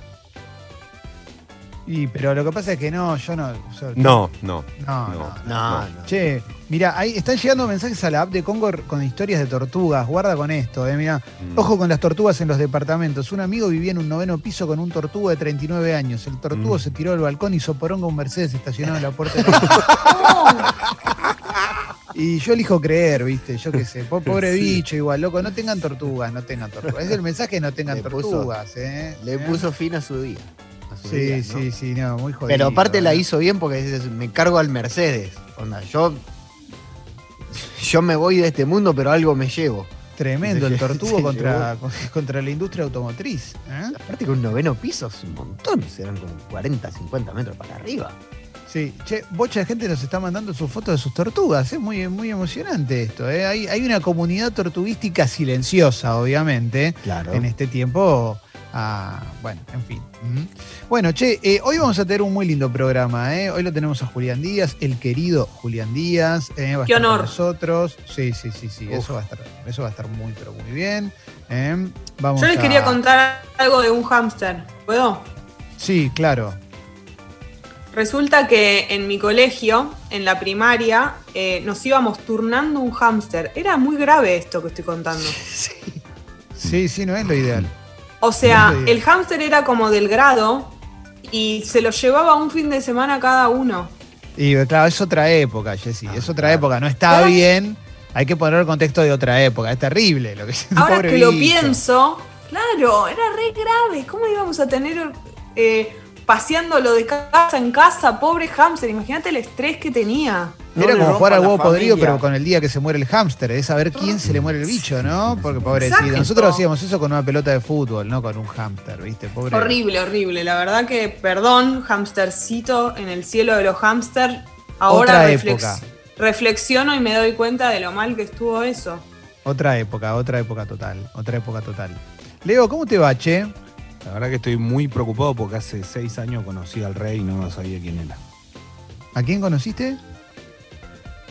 [SPEAKER 3] Y, pero lo que pasa es que no, yo no. yo-
[SPEAKER 2] No, no.
[SPEAKER 3] no,
[SPEAKER 2] no.
[SPEAKER 3] no.
[SPEAKER 6] No, no.
[SPEAKER 3] Che, mira, ahí están llegando mensajes a la app de Congo con historias de tortugas. Guarda con esto, eh. Mira,
[SPEAKER 2] Mm.
[SPEAKER 3] ojo con las tortugas en los departamentos. Un amigo vivía en un noveno piso con un tortuga de 39 años. El tortugo
[SPEAKER 2] Mm.
[SPEAKER 3] se tiró del balcón y soporonga un Mercedes estacionado en la puerta de la Y yo elijo creer, ¿viste? Yo qué sé. Po- Pobre
[SPEAKER 2] Sí.
[SPEAKER 3] bicho, igual, loco. No tengan tortugas, no tengan tortugas. Es el mensaje, no tengan
[SPEAKER 6] Le puso-
[SPEAKER 3] tortugas, ¿eh?
[SPEAKER 6] Le
[SPEAKER 3] ¿Eh?
[SPEAKER 6] puso fin a su día.
[SPEAKER 3] Sí, sí, sí, no, muy jodido.
[SPEAKER 6] Pero aparte la hizo bien porque dices, me cargo al Mercedes. Onda, yo, yo me voy de este mundo, pero algo me llevo.
[SPEAKER 3] Tremendo el tortugo contra, contra la industria automotriz. ¿eh?
[SPEAKER 6] Aparte que un noveno piso es un montón, serán como 40, 50 metros para arriba.
[SPEAKER 3] Sí, che, bocha de gente nos está mandando sus fotos de sus tortugas, es muy, muy emocionante esto. ¿eh? Hay, hay una comunidad tortuguística silenciosa, obviamente,
[SPEAKER 6] Claro.
[SPEAKER 3] en este tiempo. Ah, bueno, en fin. Bueno, che, eh, hoy vamos a tener un muy lindo programa. ¿eh? Hoy lo tenemos a Julián Díaz, el querido Julián Díaz. eh, va a
[SPEAKER 4] Qué
[SPEAKER 3] estar con
[SPEAKER 4] honor.
[SPEAKER 3] nosotros. Sí, sí, sí, sí.
[SPEAKER 6] Uf.
[SPEAKER 3] Eso va, a estar, eso va a estar muy, pero muy bien. ¿eh? Vamos
[SPEAKER 4] Yo les
[SPEAKER 3] a-
[SPEAKER 4] quería contar algo de un hámster. ¿Puedo?
[SPEAKER 3] Sí, claro.
[SPEAKER 4] Resulta que en mi colegio, en la primaria, nos íbamos turnando un hámster. Era muy grave esto que estoy contando.
[SPEAKER 3] Sí, sí, no es lo ideal.
[SPEAKER 4] O sea,
[SPEAKER 3] No
[SPEAKER 4] el hámster era como del grado y se lo llevaba un fin de semana cada uno.
[SPEAKER 3] Y claro, es otra época, Jessy,
[SPEAKER 6] Ah,
[SPEAKER 3] es otra
[SPEAKER 6] claro.
[SPEAKER 3] época, no está
[SPEAKER 4] Claro.
[SPEAKER 3] bien, hay que poner el contexto de otra época, es terrible lo que es
[SPEAKER 4] Ahora
[SPEAKER 3] pobre
[SPEAKER 4] que lo pienso, claro, era re grave. ¿Cómo íbamos a tener eh, paseándolo de casa en casa, pobre hámster? Imagínate el estrés que tenía.
[SPEAKER 6] No
[SPEAKER 3] Era como jugar al huevo podrido, pero con el día que se muere el hámster, es saber quién se le muere el bicho, ¿no? Porque pobrecito. Nosotros hacíamos eso con una pelota de fútbol, no con un hámster, ¿viste? Pobre.
[SPEAKER 4] Horrible, horrible. La verdad que, perdón, hamstercito en el cielo de los hámster. Ahora
[SPEAKER 3] Otra
[SPEAKER 4] reflex-
[SPEAKER 3] época.
[SPEAKER 4] reflexiono y me doy cuenta de lo mal que estuvo eso.
[SPEAKER 3] Otra época, otra época total, otra época total. Leo, ¿cómo te va, che?
[SPEAKER 5] La verdad que estoy muy preocupado porque hace seis años conocí al rey y no sabía quién era.
[SPEAKER 3] ¿A quién conociste?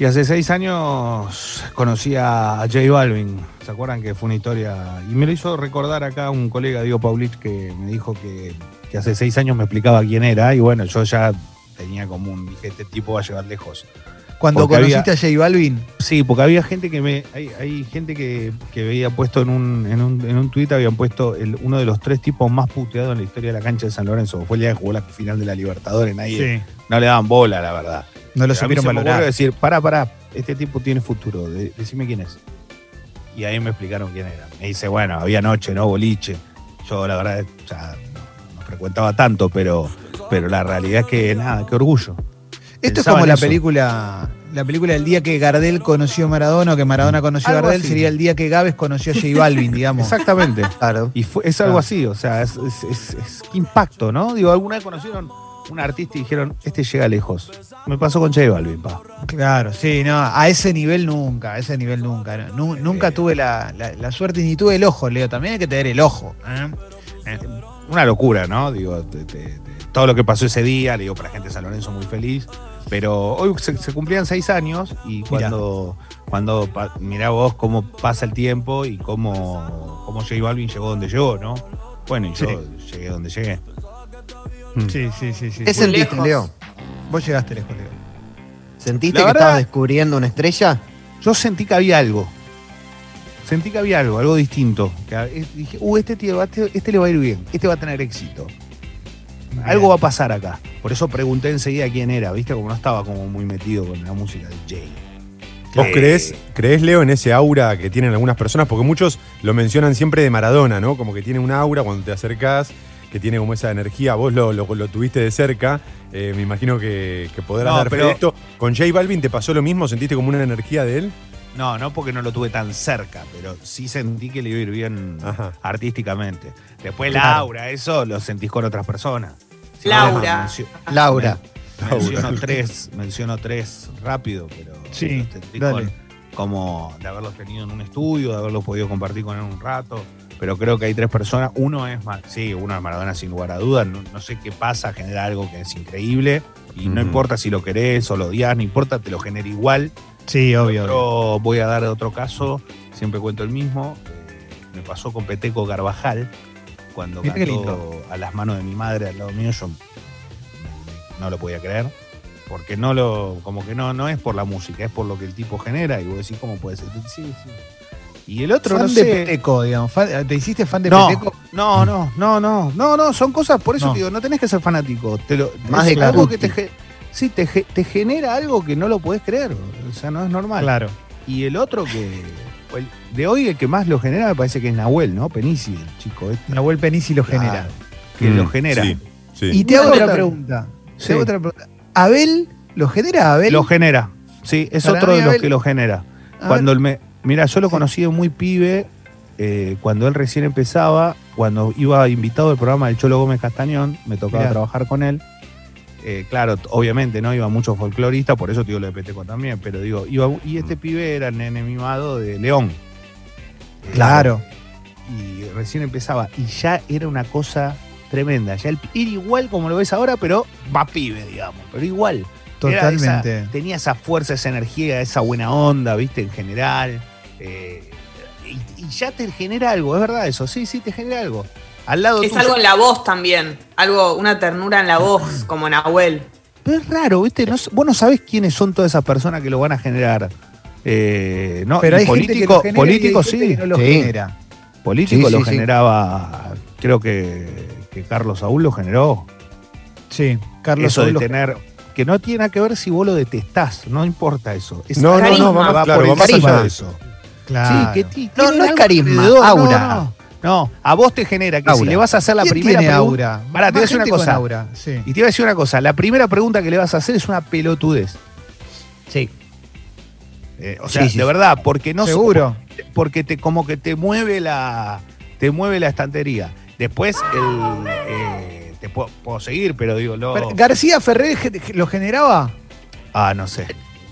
[SPEAKER 5] Y hace seis años conocí a J Balvin. ¿Se acuerdan que fue una historia? Y me lo hizo recordar acá un colega, Diego Paulich, que me dijo que, que hace seis años me explicaba quién era. Y bueno, yo ya tenía como un, dije, este tipo va a llegar lejos.
[SPEAKER 3] Cuando
[SPEAKER 5] Porque había-
[SPEAKER 3] conociste a J Balvin.
[SPEAKER 5] Sí, porque había gente que me. Hay, hay gente que, que había puesto en un, en un, en un tuit, habían puesto el- uno de los tres tipos más puteados en la historia de la cancha de San Lorenzo. Fue el día que jugó la final de la Libertadores. Nadie, No le daban bola, la verdad.
[SPEAKER 3] No lo
[SPEAKER 5] Pero a mí
[SPEAKER 3] supieron
[SPEAKER 5] se me
[SPEAKER 3] valorar.
[SPEAKER 5] decir, pará, pará, este tipo tiene futuro, de- decime quién es. Y ahí me explicaron quién era. Me dice, bueno, había noche, ¿no? Boliche. Yo la verdad ya no, no frecuentaba tanto, pero, pero la realidad es que nada, qué orgullo.
[SPEAKER 3] Esto es como la
[SPEAKER 5] eso.
[SPEAKER 3] película, la película del día que Gardel conoció a Maradona o que Maradona conoció a Gardel,
[SPEAKER 5] así.
[SPEAKER 3] sería el día que Gávez conoció a J Balvin, digamos.
[SPEAKER 5] Exactamente.
[SPEAKER 6] Claro.
[SPEAKER 5] Y fue, es algo así, o sea, es, es- es- impacto, ¿no? Digo, alguna vez conocieron un artista y dijeron, este llega lejos. Me pasó con J Balvin, pa.
[SPEAKER 3] Claro, sí, no, a ese nivel nunca, a ese nivel nunca. no. Nunca tuve la, la- la suerte ni tuve el ojo, Leo. También hay que tener el ojo. ¿eh? Eh,
[SPEAKER 5] Una locura, ¿no? Digo, de todo lo que pasó ese día, le digo, para la gente de San Lorenzo muy feliz. Pero hoy se, se cumplían seis años y cuando, cuando pa- mirá vos cómo pasa el tiempo y cómo, cómo J Balvin llegó donde llegó, ¿no? Bueno, y yo llegué donde llegué.
[SPEAKER 3] Sí, sí, sí, sí.
[SPEAKER 6] ¿Qué sentiste,
[SPEAKER 4] lejos.
[SPEAKER 6] Leo?
[SPEAKER 3] Vos llegaste lejos, Leo.
[SPEAKER 6] ¿Sentiste
[SPEAKER 5] La
[SPEAKER 6] que
[SPEAKER 5] verdad-
[SPEAKER 6] estabas descubriendo una estrella?
[SPEAKER 5] Yo sentí que había algo. Sentí que había algo, algo distinto. Que dije, uh, este, tío, este, este le va a ir bien, este va a tener éxito. Algo va a pasar acá. Por eso pregunté enseguida quién era, ¿viste? Como no estaba como muy metido con la música de Jay.
[SPEAKER 2] ¿Vos
[SPEAKER 5] Eh,
[SPEAKER 2] crees, crees, Leo, en ese aura que tienen algunas personas? Porque muchos lo mencionan siempre de Maradona, ¿no? Como que tiene un aura cuando te acercás, que tiene como esa energía. Vos lo, lo- lo tuviste de cerca. eh, me imagino que, que podrás
[SPEAKER 5] No,
[SPEAKER 2] dar fe
[SPEAKER 5] pero-
[SPEAKER 2] esto. ¿Con J Balvin te pasó lo mismo? ¿Sentiste como una energía de él?
[SPEAKER 5] No, no porque no lo tuve tan cerca, pero sí sentí que le iba a ir bien
[SPEAKER 2] Ajá.
[SPEAKER 5] artísticamente. Después la
[SPEAKER 3] Claro.
[SPEAKER 5] aura, eso lo sentís con otras personas. Si
[SPEAKER 4] Laura.
[SPEAKER 5] no, mencio-
[SPEAKER 6] Laura.
[SPEAKER 5] Menciono tres, menciono tres rápido, pero
[SPEAKER 3] Sí,
[SPEAKER 5] los sentí
[SPEAKER 3] dale.
[SPEAKER 5] con- como de haberlos tenido en un estudio, de haberlos podido compartir con él un rato. Pero creo que hay tres personas. Uno es sí, uno es Maradona sin lugar a dudas. No, no sé qué pasa, genera algo que es increíble. Y no importa si lo querés o lo odias, no importa, te lo genera igual.
[SPEAKER 3] Sí, obvio.
[SPEAKER 5] Otro, voy a dar otro caso, siempre cuento el mismo. eh, me pasó con Peteco Carvajal, cuando
[SPEAKER 3] Mirá
[SPEAKER 5] cantó a las manos de mi madre al lado mío. Yo no lo podía creer. Porque no lo, como que no, no es por la música, es por lo que el tipo genera. Y vos decís, ¿cómo puede ser? Sí, sí. Y el otro,
[SPEAKER 3] fan
[SPEAKER 5] no
[SPEAKER 3] de
[SPEAKER 5] sé.
[SPEAKER 3] Peteco, digamos. ¿Te hiciste fan de
[SPEAKER 5] No,
[SPEAKER 3] Peteco?
[SPEAKER 5] no, no, no, no, no, no, son cosas, por eso
[SPEAKER 3] No.
[SPEAKER 5] te digo, no tenés que ser fanático. Te lo,
[SPEAKER 6] Más
[SPEAKER 5] es
[SPEAKER 6] de
[SPEAKER 5] algo que te, sí, te, te genera algo que no lo podés creer. O sea, no es normal.
[SPEAKER 3] Claro.
[SPEAKER 5] Y el otro que, el- de hoy el que más lo genera me parece que es Nahuel, ¿no? Penisi, el chico este.
[SPEAKER 3] Nahuel Penisi lo
[SPEAKER 5] Claro,
[SPEAKER 3] genera.
[SPEAKER 5] Que
[SPEAKER 2] Mm,
[SPEAKER 5] lo genera.
[SPEAKER 2] Sí, sí.
[SPEAKER 3] Y te hago otra pregunta. Te
[SPEAKER 5] Sí.
[SPEAKER 3] hago otra pregunta. ¿Abel lo genera Abel?
[SPEAKER 5] Lo genera. Sí, es
[SPEAKER 3] Para
[SPEAKER 5] otro
[SPEAKER 3] mí,
[SPEAKER 5] de los
[SPEAKER 3] Abel-
[SPEAKER 5] que lo genera.
[SPEAKER 3] A
[SPEAKER 5] Cuando
[SPEAKER 3] ver,
[SPEAKER 5] él me. Mira, yo lo conocí de muy pibe, eh, cuando él recién empezaba, cuando iba invitado al programa del Cholo Gómez Castañón, me tocaba
[SPEAKER 3] Mirá.
[SPEAKER 5] trabajar con él. Eh, claro, obviamente no iba mucho folclorista, por eso te digo lo de Peteco también, pero digo, iba, y este pibe era el nene mimado de León. Eh,
[SPEAKER 3] Claro.
[SPEAKER 5] Y recién empezaba, y ya era una cosa tremenda. Ya el, era igual como lo ves ahora, pero más pibe, digamos, pero igual. Esa-
[SPEAKER 3] Totalmente.
[SPEAKER 5] tenía esa fuerza, esa energía, esa buena onda, viste, en general. Eh, y, y ya te genera algo, es verdad eso, sí, sí, te genera algo. Al lado
[SPEAKER 4] Es
[SPEAKER 5] tuyo.
[SPEAKER 4] algo en la voz también. Algo, una ternura en la voz, como Nahuel.
[SPEAKER 5] Pero es raro, viste, no, vos no sabés quiénes son todas esas personas que lo van a generar. Eh, no,
[SPEAKER 3] Pero gente que
[SPEAKER 5] político,
[SPEAKER 3] lo genera y hay
[SPEAKER 5] político
[SPEAKER 3] gente
[SPEAKER 5] sí.
[SPEAKER 3] que no lo
[SPEAKER 6] Sí.
[SPEAKER 3] genera.
[SPEAKER 5] Político
[SPEAKER 6] Sí,
[SPEAKER 5] lo
[SPEAKER 6] sí, sí.
[SPEAKER 5] generaba, creo que, que Carlos Saúl lo generó.
[SPEAKER 3] Sí, Carlos
[SPEAKER 5] eso
[SPEAKER 3] Saúl lo-
[SPEAKER 5] tener, que no tiene nada que ver si vos lo detestás, no importa eso. Es
[SPEAKER 2] No, no,
[SPEAKER 4] Carisma.
[SPEAKER 2] no, va,
[SPEAKER 5] va
[SPEAKER 2] claro,
[SPEAKER 5] por
[SPEAKER 2] va más
[SPEAKER 5] encima
[SPEAKER 2] allá
[SPEAKER 5] de
[SPEAKER 2] de
[SPEAKER 5] eso.
[SPEAKER 2] Eso.
[SPEAKER 3] Claro.
[SPEAKER 5] Sí, que ti-
[SPEAKER 6] No, es carisma,
[SPEAKER 5] alrededor,
[SPEAKER 6] aura.
[SPEAKER 5] No, no, a vos te genera que si le vas a hacer la
[SPEAKER 3] ¿Quién
[SPEAKER 5] primera
[SPEAKER 3] tiene
[SPEAKER 5] pregunta.
[SPEAKER 3] aura?
[SPEAKER 5] Pará, te voy a decir una cosa.
[SPEAKER 3] aura, sí.
[SPEAKER 5] Y te a decir una cosa, la primera pregunta que le vas a hacer es una pelotudez.
[SPEAKER 6] Sí.
[SPEAKER 5] Eh, o sea,
[SPEAKER 6] Sí, sí,
[SPEAKER 5] de verdad, porque no
[SPEAKER 3] Seguro.
[SPEAKER 5] porque te como que te mueve la te mueve la estantería. Después el eh, te puedo, puedo seguir, pero digo, lo,
[SPEAKER 3] Pero, ¿García Ferrer lo generaba?
[SPEAKER 5] ah, no sé,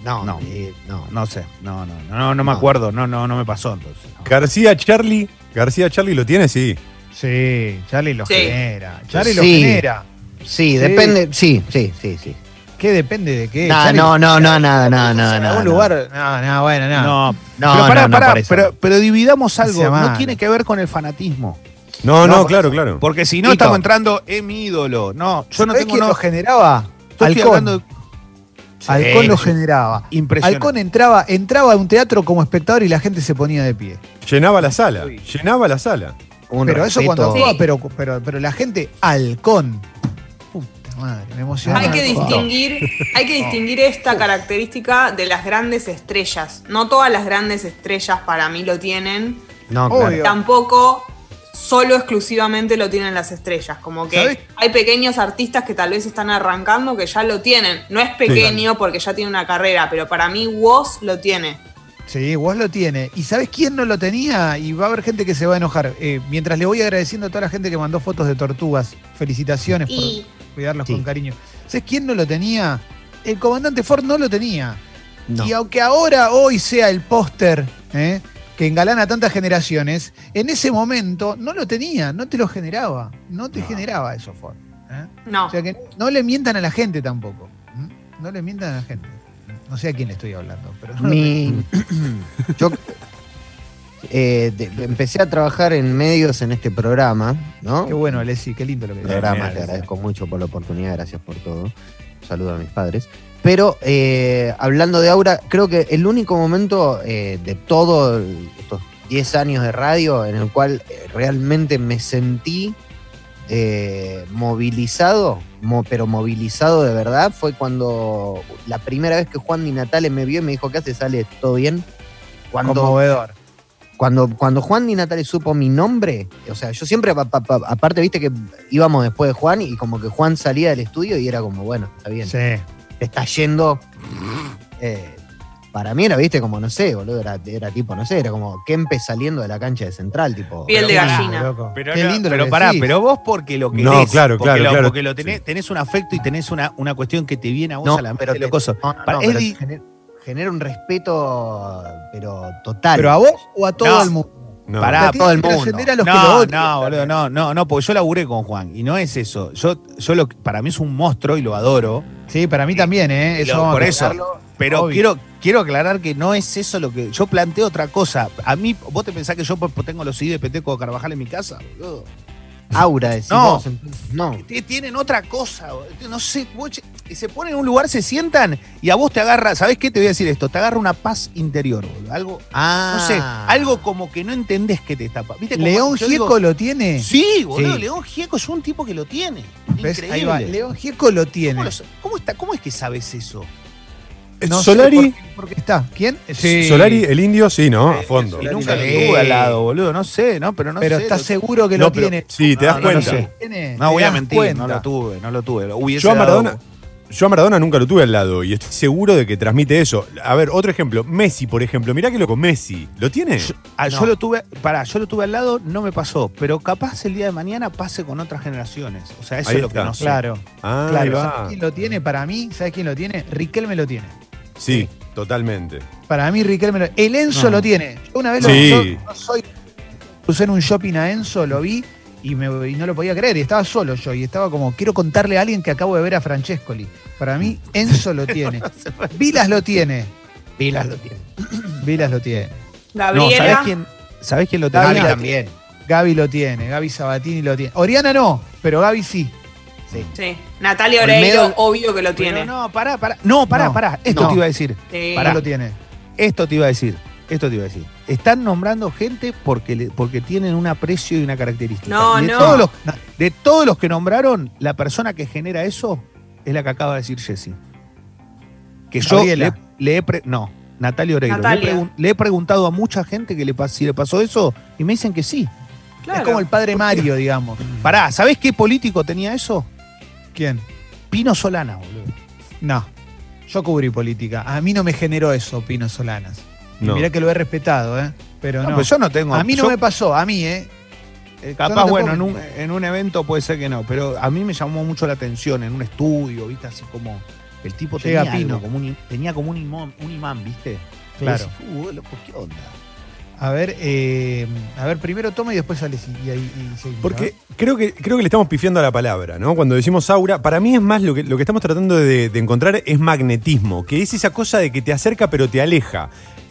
[SPEAKER 6] No,
[SPEAKER 5] No.
[SPEAKER 6] eh, no.
[SPEAKER 5] no sé, no, no, no, no, no me
[SPEAKER 6] No.
[SPEAKER 5] acuerdo, no, no, no me pasó entonces. no.
[SPEAKER 2] García Charlie. García Charlie lo tiene, sí.
[SPEAKER 3] Sí, Charlie lo
[SPEAKER 4] Sí.
[SPEAKER 3] genera. Charlie lo
[SPEAKER 6] Sí.
[SPEAKER 3] genera.
[SPEAKER 6] Sí, depende. Sí, sí, sí, sí.
[SPEAKER 3] ¿Qué depende de qué?
[SPEAKER 6] No,
[SPEAKER 3] Charlie-
[SPEAKER 6] no, no, no, nada, nada,
[SPEAKER 3] en
[SPEAKER 6] nada.
[SPEAKER 3] algún
[SPEAKER 6] nada.
[SPEAKER 3] lugar. No, no, bueno, no.
[SPEAKER 5] No,
[SPEAKER 6] No,
[SPEAKER 5] pero pará,
[SPEAKER 6] no, no,
[SPEAKER 5] pará,
[SPEAKER 6] por eso.
[SPEAKER 5] pero, pero dividamos algo,
[SPEAKER 3] sea
[SPEAKER 5] no
[SPEAKER 3] malo.
[SPEAKER 5] tiene que ver con el fanatismo.
[SPEAKER 2] No,
[SPEAKER 6] No,
[SPEAKER 2] claro, claro.
[SPEAKER 5] Porque si no
[SPEAKER 6] Tito.
[SPEAKER 5] estamos entrando, es mi ídolo. No, yo no
[SPEAKER 3] ¿Sabés
[SPEAKER 5] tengo
[SPEAKER 3] quién
[SPEAKER 5] no.
[SPEAKER 3] lo generaba?
[SPEAKER 5] yo estoy
[SPEAKER 3] Halcón.
[SPEAKER 5] hablando de-
[SPEAKER 3] Halcón
[SPEAKER 5] Sí,
[SPEAKER 3] lo
[SPEAKER 5] sí.
[SPEAKER 3] generaba.
[SPEAKER 5] Impresionante.
[SPEAKER 3] Halcón entraba, entraba a un teatro como espectador y la gente se ponía de pie.
[SPEAKER 2] Llenaba la sala.
[SPEAKER 3] Uy.
[SPEAKER 2] Llenaba la sala.
[SPEAKER 6] Un
[SPEAKER 3] pero eso cuando
[SPEAKER 4] Sí.
[SPEAKER 3] actuaba, pero, pero, pero la gente, Halcón. Puta madre, me emocionó.
[SPEAKER 4] Hay que distinguir, hay que distinguir esta característica de las grandes estrellas. No todas las grandes estrellas para mí lo tienen.
[SPEAKER 6] No, claro.
[SPEAKER 3] Obvio.
[SPEAKER 4] Tampoco solo exclusivamente lo tienen las estrellas. Como que hay pequeños artistas que tal vez están arrancando que ya lo tienen. No es pequeño porque ya tiene una carrera, pero para mí Woz lo tiene.
[SPEAKER 3] Sí, vos lo tiene. ¿Y sabés quién no lo tenía? Y va a haber gente que se va a enojar. Eh, mientras le voy agradeciendo a toda la gente que mandó fotos de tortugas. Felicitaciones
[SPEAKER 4] Y
[SPEAKER 3] por cuidarlos
[SPEAKER 6] Sí.
[SPEAKER 3] con cariño. ¿Sabés quién no lo tenía? El comandante Ford no lo tenía.
[SPEAKER 6] No.
[SPEAKER 3] Y aunque ahora, hoy sea el póster ¿eh? Que engalana tantas generaciones, en ese momento no lo tenía, no te lo generaba. No te generaba eso, Ford. ¿eh?
[SPEAKER 4] no.
[SPEAKER 3] O sea que no le mientan a la gente tampoco. No le mientan a la gente. No sé a quién le estoy hablando, pero no lo
[SPEAKER 6] Mi, yo eh, de- empecé a trabajar en medios en este programa, ¿no?
[SPEAKER 3] Qué bueno, Alessi, qué lindo lo que
[SPEAKER 6] programa, te agradezco mucho por la oportunidad, gracias por todo. Un saludo a mis padres. Pero eh, hablando de Aura, creo que el único momento eh, de todos estos 10 años de radio en el cual eh, realmente me sentí eh, movilizado, mo- pero movilizado de verdad, fue cuando la primera vez que Juan Di Natale me vio y me dijo, ¿qué haces, Ale? ¿Todo bien? Cuando,
[SPEAKER 3] Conmovedor.
[SPEAKER 6] cuando, cuando Juan Di Natale supo mi nombre, o sea, yo siempre, pa- pa- pa- aparte, viste que íbamos después de Juan y como que Juan salía del estudio y era como, bueno, está bien,
[SPEAKER 3] Sí.
[SPEAKER 6] Te está yendo. eh, para mí era, viste, como, no sé, boludo, era, era tipo, no sé, era como Kempe saliendo de la cancha de central, tipo.
[SPEAKER 4] Piel de
[SPEAKER 3] Pero,
[SPEAKER 4] gallina.
[SPEAKER 3] loco.
[SPEAKER 5] Pero,
[SPEAKER 3] Qué
[SPEAKER 5] no,
[SPEAKER 3] lindo lo
[SPEAKER 5] pero
[SPEAKER 3] que
[SPEAKER 5] pará,
[SPEAKER 3] decís.
[SPEAKER 5] pero vos porque lo querés.
[SPEAKER 2] No, claro,
[SPEAKER 5] porque
[SPEAKER 2] claro,
[SPEAKER 5] lo,
[SPEAKER 2] claro.
[SPEAKER 5] Porque lo tenés, tenés un afecto y tenés una, una cuestión que te viene a vos
[SPEAKER 6] No,
[SPEAKER 5] a la mente
[SPEAKER 6] pero
[SPEAKER 5] cosos.
[SPEAKER 6] no, no,
[SPEAKER 5] Para-
[SPEAKER 6] no,
[SPEAKER 5] es
[SPEAKER 6] pero
[SPEAKER 5] di-
[SPEAKER 6] gener- genera un respeto, pero total.
[SPEAKER 3] ¿Pero a vos o a todo
[SPEAKER 5] No.
[SPEAKER 3] el mundo?
[SPEAKER 2] No.
[SPEAKER 5] Pará,
[SPEAKER 3] La
[SPEAKER 6] a todo el mundo.
[SPEAKER 3] a los que
[SPEAKER 5] no,
[SPEAKER 3] lo odian.
[SPEAKER 5] no, boludo, no, no, no, porque yo laburé con Juan y no es eso. Yo, yo lo, para mí es un monstruo y lo adoro,
[SPEAKER 3] Sí, para mí también, ¿eh? Eso
[SPEAKER 5] Lo- por eso. pero
[SPEAKER 3] Obvio.
[SPEAKER 5] quiero, quiero aclarar que no es eso lo que. Yo planteo otra cosa. A mí, vos te pensás que yo tengo los CD de Peteco de Carvajal en mi casa, boludo.
[SPEAKER 6] Aura, decís
[SPEAKER 5] No.
[SPEAKER 6] no.
[SPEAKER 5] Tienen otra cosa, no sé, se ponen en un lugar, se sientan y a vos te agarra, ¿sabés qué? Te voy a decir esto, te agarra una paz interior, boludo. Algo,
[SPEAKER 6] Ah.
[SPEAKER 5] no sé, algo como que no entendés que te está pa- ¿Viste? Como
[SPEAKER 3] León
[SPEAKER 5] digo,
[SPEAKER 3] Gieco lo tiene.
[SPEAKER 5] Sí, boludo,
[SPEAKER 3] Sí.
[SPEAKER 5] León Gieco es un tipo que lo tiene.
[SPEAKER 3] ¿Ves?
[SPEAKER 5] Increíble.
[SPEAKER 3] Ahí va. León Gieco lo tiene.
[SPEAKER 5] ¿Cómo, lo sa- cómo está, ¿Cómo es que sabes eso?
[SPEAKER 3] No sé
[SPEAKER 2] Solari,
[SPEAKER 3] por qué- por qué está. ¿Quién? Sí.
[SPEAKER 2] Solari, el indio, sí, ¿no? A fondo.
[SPEAKER 5] Y nunca lo tuve al lado, boludo. No sé, ¿no? Pero no
[SPEAKER 3] pero
[SPEAKER 5] sé.
[SPEAKER 3] estás seguro que
[SPEAKER 2] No,
[SPEAKER 3] lo
[SPEAKER 2] pero-
[SPEAKER 3] tiene.
[SPEAKER 2] sí, te das
[SPEAKER 5] No, no
[SPEAKER 2] cuenta.
[SPEAKER 5] sé. No
[SPEAKER 3] te
[SPEAKER 5] voy a mentir,
[SPEAKER 3] cuenta.
[SPEAKER 5] no lo tuve, no lo tuve. Lo hubiese
[SPEAKER 2] Yo a
[SPEAKER 5] dado-
[SPEAKER 2] Maradona, yo a Maradona nunca lo tuve al lado y estoy seguro de que transmite eso. A ver, otro ejemplo. Messi, por ejemplo. Mirá que loco, Messi. ¿Lo tiene?
[SPEAKER 5] Yo, ah, yo lo tuve, pará, yo lo tuve al lado, no me pasó, pero capaz el día de mañana pase con otras generaciones. O sea, eso
[SPEAKER 2] Ahí
[SPEAKER 5] es lo que no sé.
[SPEAKER 3] Claro,
[SPEAKER 2] Ah,
[SPEAKER 3] claro. ¿Sabes quién lo tiene para mí? ¿Sabes quién lo tiene? Riquelme lo tiene.
[SPEAKER 2] Sí, totalmente.
[SPEAKER 3] Para mí, Riquelme lo El Enzo
[SPEAKER 5] No.
[SPEAKER 3] lo tiene. Yo una vez
[SPEAKER 2] Sí.
[SPEAKER 3] lo yo no soy. Crucé en un shopping a Enzo, lo vi y, me- y no lo podía creer. Y estaba solo yo. Y estaba como, quiero contarle a alguien que acabo de ver a Francescoli. Para mí, Enzo lo tiene. Vilas lo tiene.
[SPEAKER 6] Pilas lo tiene.
[SPEAKER 3] Vilas lo tiene.
[SPEAKER 5] No, ¿sabés
[SPEAKER 4] Gabriela.
[SPEAKER 5] quién, ¿sabés quién lo tenía?
[SPEAKER 6] Gaby también.
[SPEAKER 3] Gaby lo tiene. Gaby Sabatini lo tiene. Oriana no, pero Gaby sí.
[SPEAKER 6] Sí.
[SPEAKER 4] Sí. Natalia
[SPEAKER 6] Olmedo-
[SPEAKER 4] Oreiro, obvio que lo
[SPEAKER 5] Pero
[SPEAKER 4] tiene.
[SPEAKER 5] no, pará, pará. No, pará,
[SPEAKER 3] No.
[SPEAKER 5] pará. Esto
[SPEAKER 3] No.
[SPEAKER 5] te iba a decir.
[SPEAKER 4] Sí.
[SPEAKER 5] Pará.
[SPEAKER 3] Lo tiene.
[SPEAKER 5] Esto te iba a decir. Esto te iba a decir. Están nombrando gente porque, le- porque tienen un aprecio y una característica.
[SPEAKER 4] No,
[SPEAKER 5] Y de
[SPEAKER 4] no.
[SPEAKER 5] Todos los, de todos los que nombraron, la persona que genera eso es la que acaba de decir Jessy. Que yo le, he pre- no, Natalia Oreiro. Le he,
[SPEAKER 4] Natalia.
[SPEAKER 5] pregun- le he preguntado a mucha gente que le si le pasó eso y me dicen que sí.
[SPEAKER 4] Claro.
[SPEAKER 3] Es como el padre Mario, digamos.
[SPEAKER 5] Pará, ¿sabés qué político tenía eso?
[SPEAKER 3] ¿Quién?
[SPEAKER 5] Pino Solana, boludo.
[SPEAKER 3] No. Yo cubrí política. A mí no me generó eso, Pino Solanas. Y
[SPEAKER 2] No.
[SPEAKER 3] Mirá que lo he respetado, ¿eh? Pero
[SPEAKER 5] No,
[SPEAKER 3] no.
[SPEAKER 5] pues yo no tengo.
[SPEAKER 3] a mí no
[SPEAKER 5] yo-
[SPEAKER 3] me pasó, a mí, ¿eh?
[SPEAKER 5] Eh, capaz,
[SPEAKER 3] no
[SPEAKER 5] bueno,
[SPEAKER 3] puedo
[SPEAKER 5] en un, en un evento puede ser que no, pero a mí me llamó mucho la atención en un estudio, ¿viste? Así como el tipo
[SPEAKER 3] Llega
[SPEAKER 5] tenía,
[SPEAKER 3] Pino.
[SPEAKER 5] algo, como un, tenía como un imán, un imán, ¿viste?
[SPEAKER 3] Claro.
[SPEAKER 5] Decís, "Uh, loco, ¿qué onda?
[SPEAKER 3] A ver, eh, a ver, primero toma y después sale y, ahí
[SPEAKER 2] Porque creo que, creo que le estamos pifiando a la palabra, ¿no? Cuando decimos aura, para mí es más lo que, lo que estamos tratando de, de encontrar es magnetismo, que es esa cosa de que te acerca pero te aleja.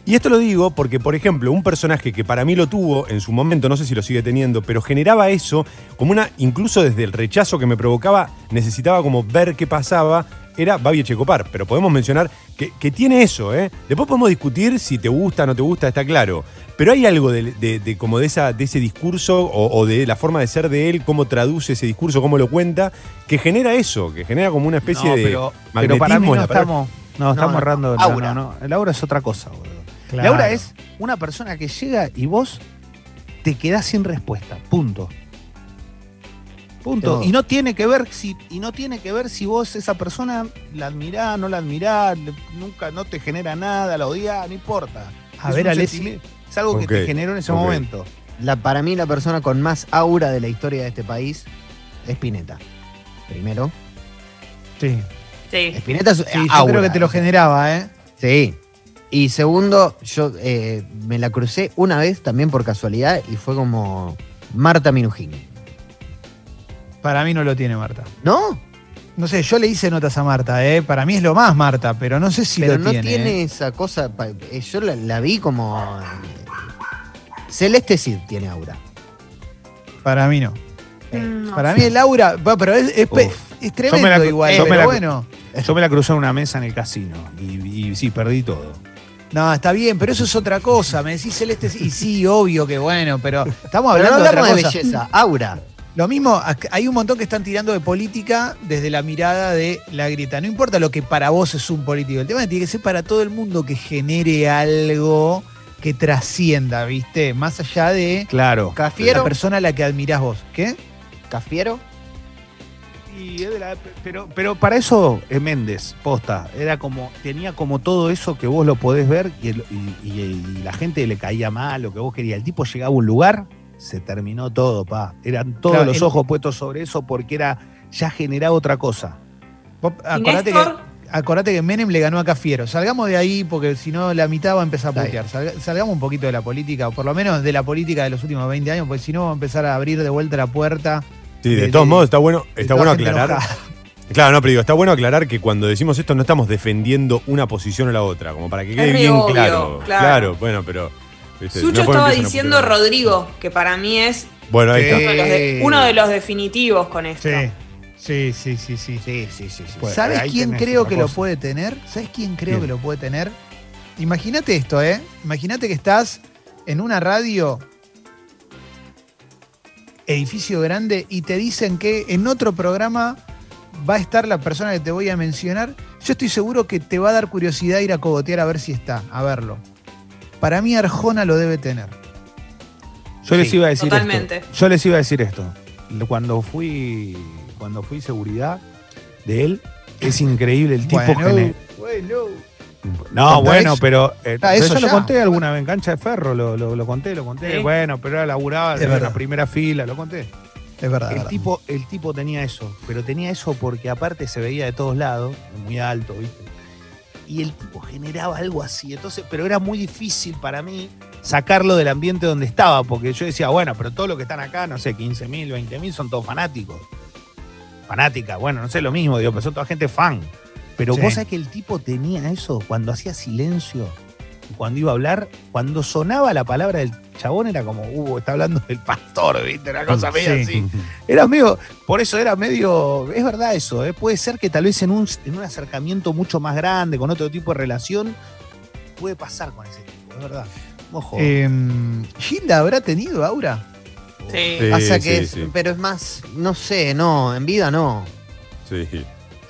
[SPEAKER 2] Y esto lo digo porque, por ejemplo, un personaje que para mí lo tuvo en su momento, no sé si lo sigue teniendo, pero generaba eso como una, incluso desde el rechazo que me provocaba, necesitaba como ver qué pasaba, era Babi Echecopar. Pero podemos mencionar que, que tiene eso, ¿eh? Después podemos discutir si te gusta o no te gusta, está claro. Pero hay algo de, de- de como de, esa, de ese discurso o, o de la forma de ser de él, cómo traduce ese discurso, cómo lo cuenta, que genera eso, que genera como una especie
[SPEAKER 5] No,
[SPEAKER 2] de
[SPEAKER 5] pero,
[SPEAKER 2] magnetismo
[SPEAKER 5] pero para mí
[SPEAKER 2] en
[SPEAKER 5] no
[SPEAKER 2] la
[SPEAKER 5] estamos, no, estamos
[SPEAKER 6] no,
[SPEAKER 5] errando.
[SPEAKER 6] aura.
[SPEAKER 5] No, no, El aura es otra cosa, boludo.
[SPEAKER 3] Claro.
[SPEAKER 5] El aura es una persona que llega y vos te quedás sin respuesta. Punto. Punto. Y no tiene que ver si, y no tiene que ver si vos esa persona la admirás, no la admirás, nunca no te genera nada, la odiás, no importa.
[SPEAKER 3] A
[SPEAKER 5] Es
[SPEAKER 3] ver, Alessi.
[SPEAKER 5] Es algo que te generó en ese momento.
[SPEAKER 6] La, para mí, la persona con más aura de la historia de este país es Pineta. Primero.
[SPEAKER 3] Sí,
[SPEAKER 4] Sí.
[SPEAKER 6] Spinetta es
[SPEAKER 3] sí yo
[SPEAKER 6] aura.
[SPEAKER 3] creo que te lo generaba, ¿eh?
[SPEAKER 6] Sí. Y segundo, yo eh, me la crucé una vez también por casualidad y fue como Marta Minujín.
[SPEAKER 3] Para mí no lo tiene Marta.
[SPEAKER 6] ¿No?
[SPEAKER 3] No sé, yo le hice notas a Marta, ¿eh? Para mí es lo más Marta, pero no sé si
[SPEAKER 6] Pero
[SPEAKER 3] lo
[SPEAKER 6] no
[SPEAKER 3] tiene.
[SPEAKER 6] tiene,
[SPEAKER 3] ¿eh?
[SPEAKER 6] esa cosa. eh, Yo la, la vi como. Celeste sí tiene aura.
[SPEAKER 3] Para mí no.
[SPEAKER 4] Mm, no
[SPEAKER 3] Para
[SPEAKER 4] sé.
[SPEAKER 3] mí el aura, pero es, es,
[SPEAKER 5] Yo
[SPEAKER 3] tremendo
[SPEAKER 5] la-
[SPEAKER 3] igual,
[SPEAKER 5] yo me
[SPEAKER 3] pero
[SPEAKER 5] la-
[SPEAKER 3] bueno.
[SPEAKER 5] Yo me la crucé en una mesa en el casino y, y sí, perdí todo.
[SPEAKER 3] No, está bien, pero eso es otra cosa. Me decís celeste sí, y sí, obvio que bueno, pero estamos
[SPEAKER 6] Pero no
[SPEAKER 3] hablando de otra
[SPEAKER 6] de
[SPEAKER 3] cosa.
[SPEAKER 6] belleza, aura.
[SPEAKER 3] Lo mismo, hay un montón que están tirando de política desde la mirada de la grita. No importa lo que para vos es un político. El tema es que tiene que ser para todo el mundo que genere algo que trascienda, ¿viste? Más allá de
[SPEAKER 5] Claro.
[SPEAKER 3] la
[SPEAKER 6] Cafiero.
[SPEAKER 3] persona a la que admirás vos. ¿Qué?
[SPEAKER 6] Cafiero.
[SPEAKER 5] Y es de la- pero, pero para eso es Méndez, posta. Era como, tenía como todo eso que vos lo podés ver y, el- y- y- y la gente le caía mal, lo que vos querías. El tipo llegaba a un lugar, se terminó todo, pa. Eran todos
[SPEAKER 3] Claro,
[SPEAKER 5] los
[SPEAKER 3] el-
[SPEAKER 5] ojos puestos sobre eso porque era, ya generaba otra cosa.
[SPEAKER 3] Vos
[SPEAKER 4] ¿Y
[SPEAKER 3] acordate que, acordate que Menem le ganó a Cafiero. Salgamos de ahí porque si no la mitad va a empezar a putear. Salga- Salgamos un poquito de la política, o por lo menos de la política de los últimos 20 años, porque si no va a empezar a abrir de vuelta la puerta.
[SPEAKER 2] Sí, de,
[SPEAKER 3] de-
[SPEAKER 2] todos
[SPEAKER 3] de-
[SPEAKER 2] modos está bueno, está bueno aclarar.
[SPEAKER 3] enojada.
[SPEAKER 2] Claro, no, pero digo, está bueno aclarar que cuando decimos esto no estamos defendiendo una posición o la otra, como para que quede bien
[SPEAKER 4] obvio,
[SPEAKER 2] claro.
[SPEAKER 4] claro.
[SPEAKER 2] bueno, pero.
[SPEAKER 4] Sucho
[SPEAKER 2] No
[SPEAKER 4] estaba diciendo. Rodrigo, que para mí es
[SPEAKER 2] Bueno, ahí
[SPEAKER 5] Sí.
[SPEAKER 2] está.
[SPEAKER 4] uno de, los de- uno de los definitivos con esto.
[SPEAKER 3] Sí. Sí, sí, sí, sí.
[SPEAKER 6] Sí, sí.
[SPEAKER 5] Pues,
[SPEAKER 3] ¿Sabes quién creo que lo puede tener? ¿Sabes quién creo que lo puede tener? Imagínate esto, ¿eh? Imagínate que estás en una radio, edificio grande, y te dicen que en otro programa va a estar la persona que te voy a mencionar. Yo estoy seguro que te va a dar curiosidad ir a cogotear a ver si está, a verlo. Para mí Arjona lo debe tener.
[SPEAKER 5] Yo les iba a decir
[SPEAKER 4] totalmente.
[SPEAKER 5] esto. Yo les iba a decir esto. Cuando fui, cuando fui seguridad de él, es increíble el tipo
[SPEAKER 3] Bueno, bueno.
[SPEAKER 5] No, bueno,
[SPEAKER 3] eso.
[SPEAKER 5] pero, eh,
[SPEAKER 3] Ah,
[SPEAKER 5] pero
[SPEAKER 3] eso
[SPEAKER 5] yo lo conté alguna vez en cancha de ferro, lo, lo- lo conté, lo conté.
[SPEAKER 4] Sí.
[SPEAKER 5] Bueno, pero era laburaba
[SPEAKER 3] Es
[SPEAKER 5] en la primera fila, lo conté.
[SPEAKER 3] Es verdad.
[SPEAKER 5] El
[SPEAKER 3] verdad.
[SPEAKER 5] tipo, el tipo tenía eso, pero tenía eso porque aparte se veía de todos lados, muy alto, ¿viste? Y el tipo generaba algo así, entonces, pero era muy difícil para mí sacarlo del ambiente donde estaba, porque yo decía, bueno, pero todos los que están acá, no sé, 15 mil, 20 mil, son todos fanáticos. Fanática, bueno, no sé lo mismo, digo, pero son toda gente fan. Pero
[SPEAKER 3] Sí.
[SPEAKER 5] vos sabés que el tipo tenía eso cuando hacía silencio, cuando iba a hablar, cuando sonaba la palabra del chabón era como, uh, está hablando del pastor, ¿viste? Una cosa media
[SPEAKER 3] Sí.
[SPEAKER 5] así. Era medio, por eso era medio, es verdad eso, ¿eh? puede ser que tal vez en un, en un acercamiento mucho más grande, con otro tipo de relación, puede pasar con ese tipo, es verdad. Ojo.
[SPEAKER 3] Eh, ¿Gilda habrá tenido aura?
[SPEAKER 4] Sí.
[SPEAKER 2] Sí,
[SPEAKER 6] Pasa que
[SPEAKER 2] sí,
[SPEAKER 6] es,
[SPEAKER 2] sí.
[SPEAKER 6] pero es más, no sé, no, en vida no.
[SPEAKER 2] Sí.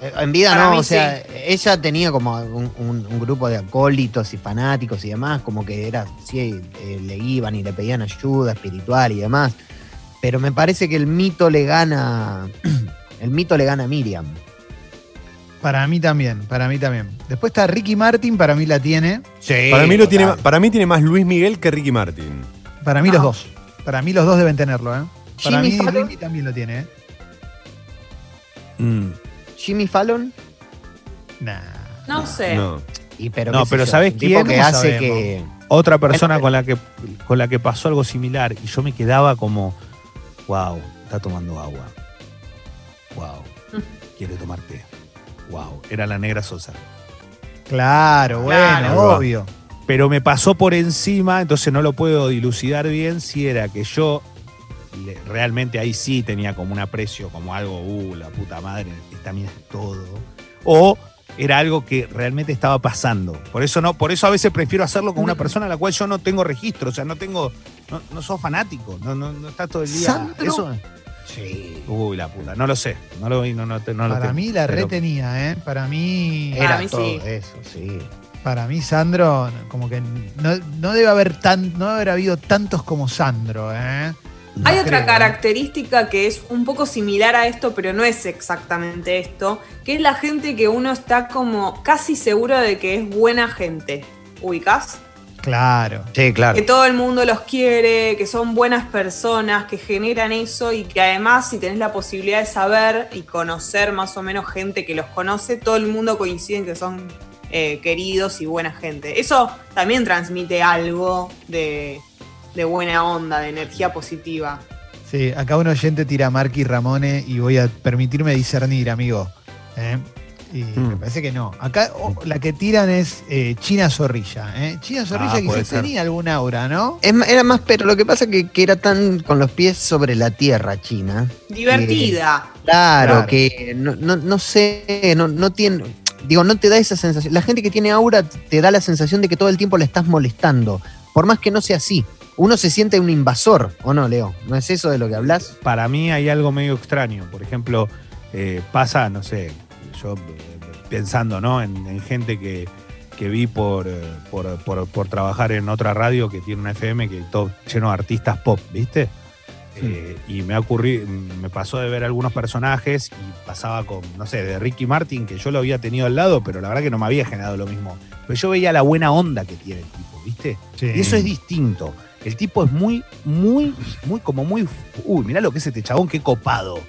[SPEAKER 6] Eh, En vida
[SPEAKER 4] Para
[SPEAKER 6] no,
[SPEAKER 4] mí
[SPEAKER 6] o sea, ella tenía como un, un- un grupo de acólitos y fanáticos y demás, como que era, sí, eh, le iban y le pedían ayuda espiritual y demás. Pero me parece que el mito le gana, el mito le gana a Miriam.
[SPEAKER 3] Para mí también, para mí también. Después está Ricky Martin, para mí la tiene.
[SPEAKER 5] Sí,
[SPEAKER 2] Para mí, lo tiene, para mí tiene más Luis Miguel que Ricky Martin.
[SPEAKER 3] Para mí
[SPEAKER 4] Ah.
[SPEAKER 3] los dos. Para mí los dos deben tenerlo, ¿eh? Para
[SPEAKER 6] Jimmy
[SPEAKER 3] mí
[SPEAKER 6] Fallon.
[SPEAKER 3] Ricky también lo tiene, ¿eh?
[SPEAKER 5] Mm.
[SPEAKER 6] Jimmy Fallon,
[SPEAKER 3] Nah.
[SPEAKER 4] No sé.
[SPEAKER 2] No.
[SPEAKER 6] y pero
[SPEAKER 5] No, pero
[SPEAKER 6] yo,
[SPEAKER 5] ¿sabés
[SPEAKER 6] un tipo
[SPEAKER 5] quién?
[SPEAKER 6] que
[SPEAKER 3] ¿Cómo
[SPEAKER 6] hace
[SPEAKER 3] sabemos?
[SPEAKER 6] que
[SPEAKER 5] Otra persona
[SPEAKER 6] Bueno,
[SPEAKER 5] con la que con la que pasó algo similar y yo me quedaba como, wow, está tomando agua. Wow, quiere tomar té. Wow, era la negra Sosa.
[SPEAKER 3] Claro, bueno,
[SPEAKER 4] Claro.
[SPEAKER 3] obvio.
[SPEAKER 5] Pero me pasó por encima, entonces no lo puedo dilucidar bien si era que yo realmente ahí sí tenía como un aprecio, como algo, uh, la puta madre, esta mina es todo. O era algo que realmente estaba pasando. Por eso no, por eso a veces prefiero hacerlo con una persona a la cual yo no tengo registro, o sea, no tengo, no, no sos fanático, no, no, no estás todo el día.
[SPEAKER 3] ¿Sandro?
[SPEAKER 5] Eso. Sí. Uy, la puta, no lo sé. No lo vi, no, no, no
[SPEAKER 3] Para mí la
[SPEAKER 5] pero-
[SPEAKER 3] retenía, ¿eh? Para mí,
[SPEAKER 4] Para
[SPEAKER 6] era
[SPEAKER 4] mí
[SPEAKER 6] todo
[SPEAKER 4] sí.
[SPEAKER 6] eso, sí.
[SPEAKER 3] para mí Sandro, como que no, no debe haber tan, no debe haber habido tantos como Sandro, ¿eh?
[SPEAKER 4] Hay otra
[SPEAKER 3] creo,
[SPEAKER 4] característica que es un poco similar a esto, pero no es exactamente esto, que es la gente que uno está como casi seguro de que es buena gente. ¿Ubicás?
[SPEAKER 3] Claro.
[SPEAKER 6] Sí, claro.
[SPEAKER 4] Que todo el mundo los quiere, que son buenas personas, que generan eso y que además si tenés la posibilidad de saber y conocer más o menos gente que los conoce, todo el mundo coincide en que son eh, queridos y buena gente. Eso también transmite algo de, de buena onda, de energía positiva.
[SPEAKER 3] Sí, acá un oyente tira a Marky Ramone y voy a permitirme discernir, amigo. ¿eh? Y
[SPEAKER 2] Mm.
[SPEAKER 3] me parece que no. Acá oh, la que tiran es eh, China Zorrilla. ¿eh? China Zorrilla
[SPEAKER 5] Ah,
[SPEAKER 3] quizás tenía algún aura, ¿no?
[SPEAKER 6] Es era más, pero lo que pasa que, que era tan con los pies sobre la tierra china.
[SPEAKER 4] Divertida.
[SPEAKER 6] Claro,
[SPEAKER 3] Claro.
[SPEAKER 6] que no, no, no sé, no, no tiene. Digo, no te da esa sensación. La gente que tiene aura te da la sensación de que todo el tiempo le estás molestando. Por más que no sea así. Uno se siente un invasor, ¿o no, Leo? ¿No es eso de lo que hablas?
[SPEAKER 5] para mí hay algo medio extraño. Por ejemplo, eh, pasa, no sé, yo eh, pensando ¿no? en, en gente que, que vi por, eh, por, por- por trabajar en otra radio que tiene una FM que todo lleno de artistas pop, ¿viste? Eh, y me ha ocurrido, me pasó de ver algunos personajes y pasaba con, no sé, de Ricky Martin, que yo lo había tenido al lado, pero la verdad que no me había generado lo mismo. Pero yo veía la buena onda que tiene el tipo, ¿viste?
[SPEAKER 3] Sí.
[SPEAKER 5] Y eso es distinto. El tipo es muy, muy, muy, como muy. Uy, mirá lo que es este chabón, qué copado.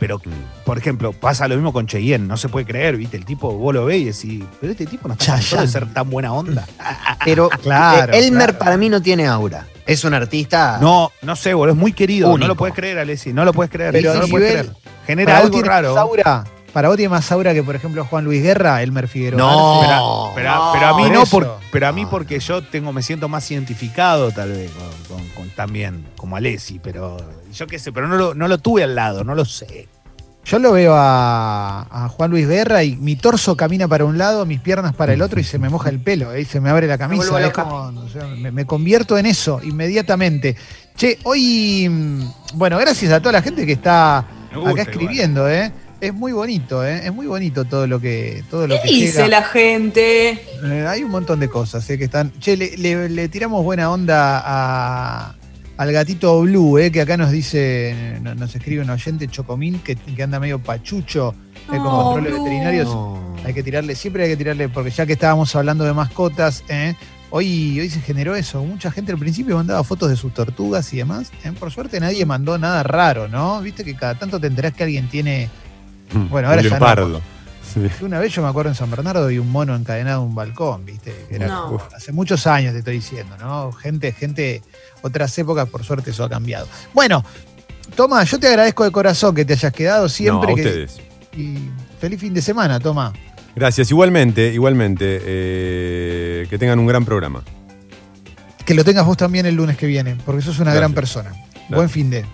[SPEAKER 5] Pero, por ejemplo, pasa lo mismo con Cheyenne, no se puede creer, ¿viste? El tipo, vos lo ves y decís, pero este tipo no está de ser tan buena onda.
[SPEAKER 6] Pero
[SPEAKER 3] Claro,
[SPEAKER 6] Elmer
[SPEAKER 3] claro.
[SPEAKER 6] para mí no tiene aura. Es un artista.
[SPEAKER 5] No, no sé, boludo, es muy querido. No lo puedes creer, Alessi, no lo puedes creer.
[SPEAKER 3] Pero
[SPEAKER 5] no lo puedes creer. Genera algo raro.
[SPEAKER 3] aura. Para vos tiene más aura que, por ejemplo, Juan Luis Guerra, Elmer Figueroa.
[SPEAKER 6] No.
[SPEAKER 5] Pero, pero-
[SPEAKER 4] No,
[SPEAKER 5] pero a mí
[SPEAKER 3] por
[SPEAKER 5] no, por- pero a mí
[SPEAKER 6] No.
[SPEAKER 5] porque yo tengo, me siento más identificado tal vez con, con- con- también, como Alessi, pero yo qué sé, pero no lo, no lo tuve al lado, no lo sé.
[SPEAKER 3] Yo lo veo a, a Juan Luis Guerra y mi torso camina para un lado, mis piernas para el otro y se me moja el pelo, ¿eh? y se me abre la camisa. como, o sea, me, me convierto en eso inmediatamente. Che, hoy, mm, bueno, gracias a toda la gente que está
[SPEAKER 2] Me gusta
[SPEAKER 3] acá escribiendo, ¿eh? Es muy bonito, ¿eh? Es muy bonito todo lo que, todo lo
[SPEAKER 4] ¿Qué
[SPEAKER 3] que
[SPEAKER 4] dice
[SPEAKER 3] llega.
[SPEAKER 4] la gente?
[SPEAKER 3] Eh, hay un montón de cosas ¿eh? que están. Che, le, le- le tiramos buena onda a- al gatito Blue, ¿eh? que acá nos dice, no- nos escribe un oyente Chocomín que, que anda medio pachucho eh, con controles
[SPEAKER 4] Blue.
[SPEAKER 3] veterinarios.
[SPEAKER 6] No.
[SPEAKER 3] Hay que tirarle, siempre hay que tirarle, porque ya que estábamos hablando de mascotas, ¿eh? hoy, hoy se generó eso. Mucha gente al principio mandaba fotos de sus tortugas y demás. ¿eh? Por suerte nadie mandó nada raro, ¿no? Viste que cada tanto te enterás que alguien tiene. Bueno, ahora
[SPEAKER 2] un
[SPEAKER 3] ya no.
[SPEAKER 2] leopardo. Sí.
[SPEAKER 3] Una vez yo me acuerdo en San Bernardo y un mono encadenado a un balcón, ¿viste? Era
[SPEAKER 4] No.
[SPEAKER 3] hace muchos años te estoy diciendo, ¿no? Gente, gente, otras épocas, por suerte eso ha cambiado. Bueno, Toma, yo te agradezco de corazón que te hayas quedado siempre.
[SPEAKER 2] no, a
[SPEAKER 3] que-
[SPEAKER 2] ustedes.
[SPEAKER 3] y feliz fin de semana, Toma.
[SPEAKER 2] Gracias, igualmente, igualmente. eh, que tengan un gran programa.
[SPEAKER 3] Que lo tengas vos también el lunes que viene, porque sos una
[SPEAKER 2] Gracias.
[SPEAKER 3] gran persona. Buen fin de.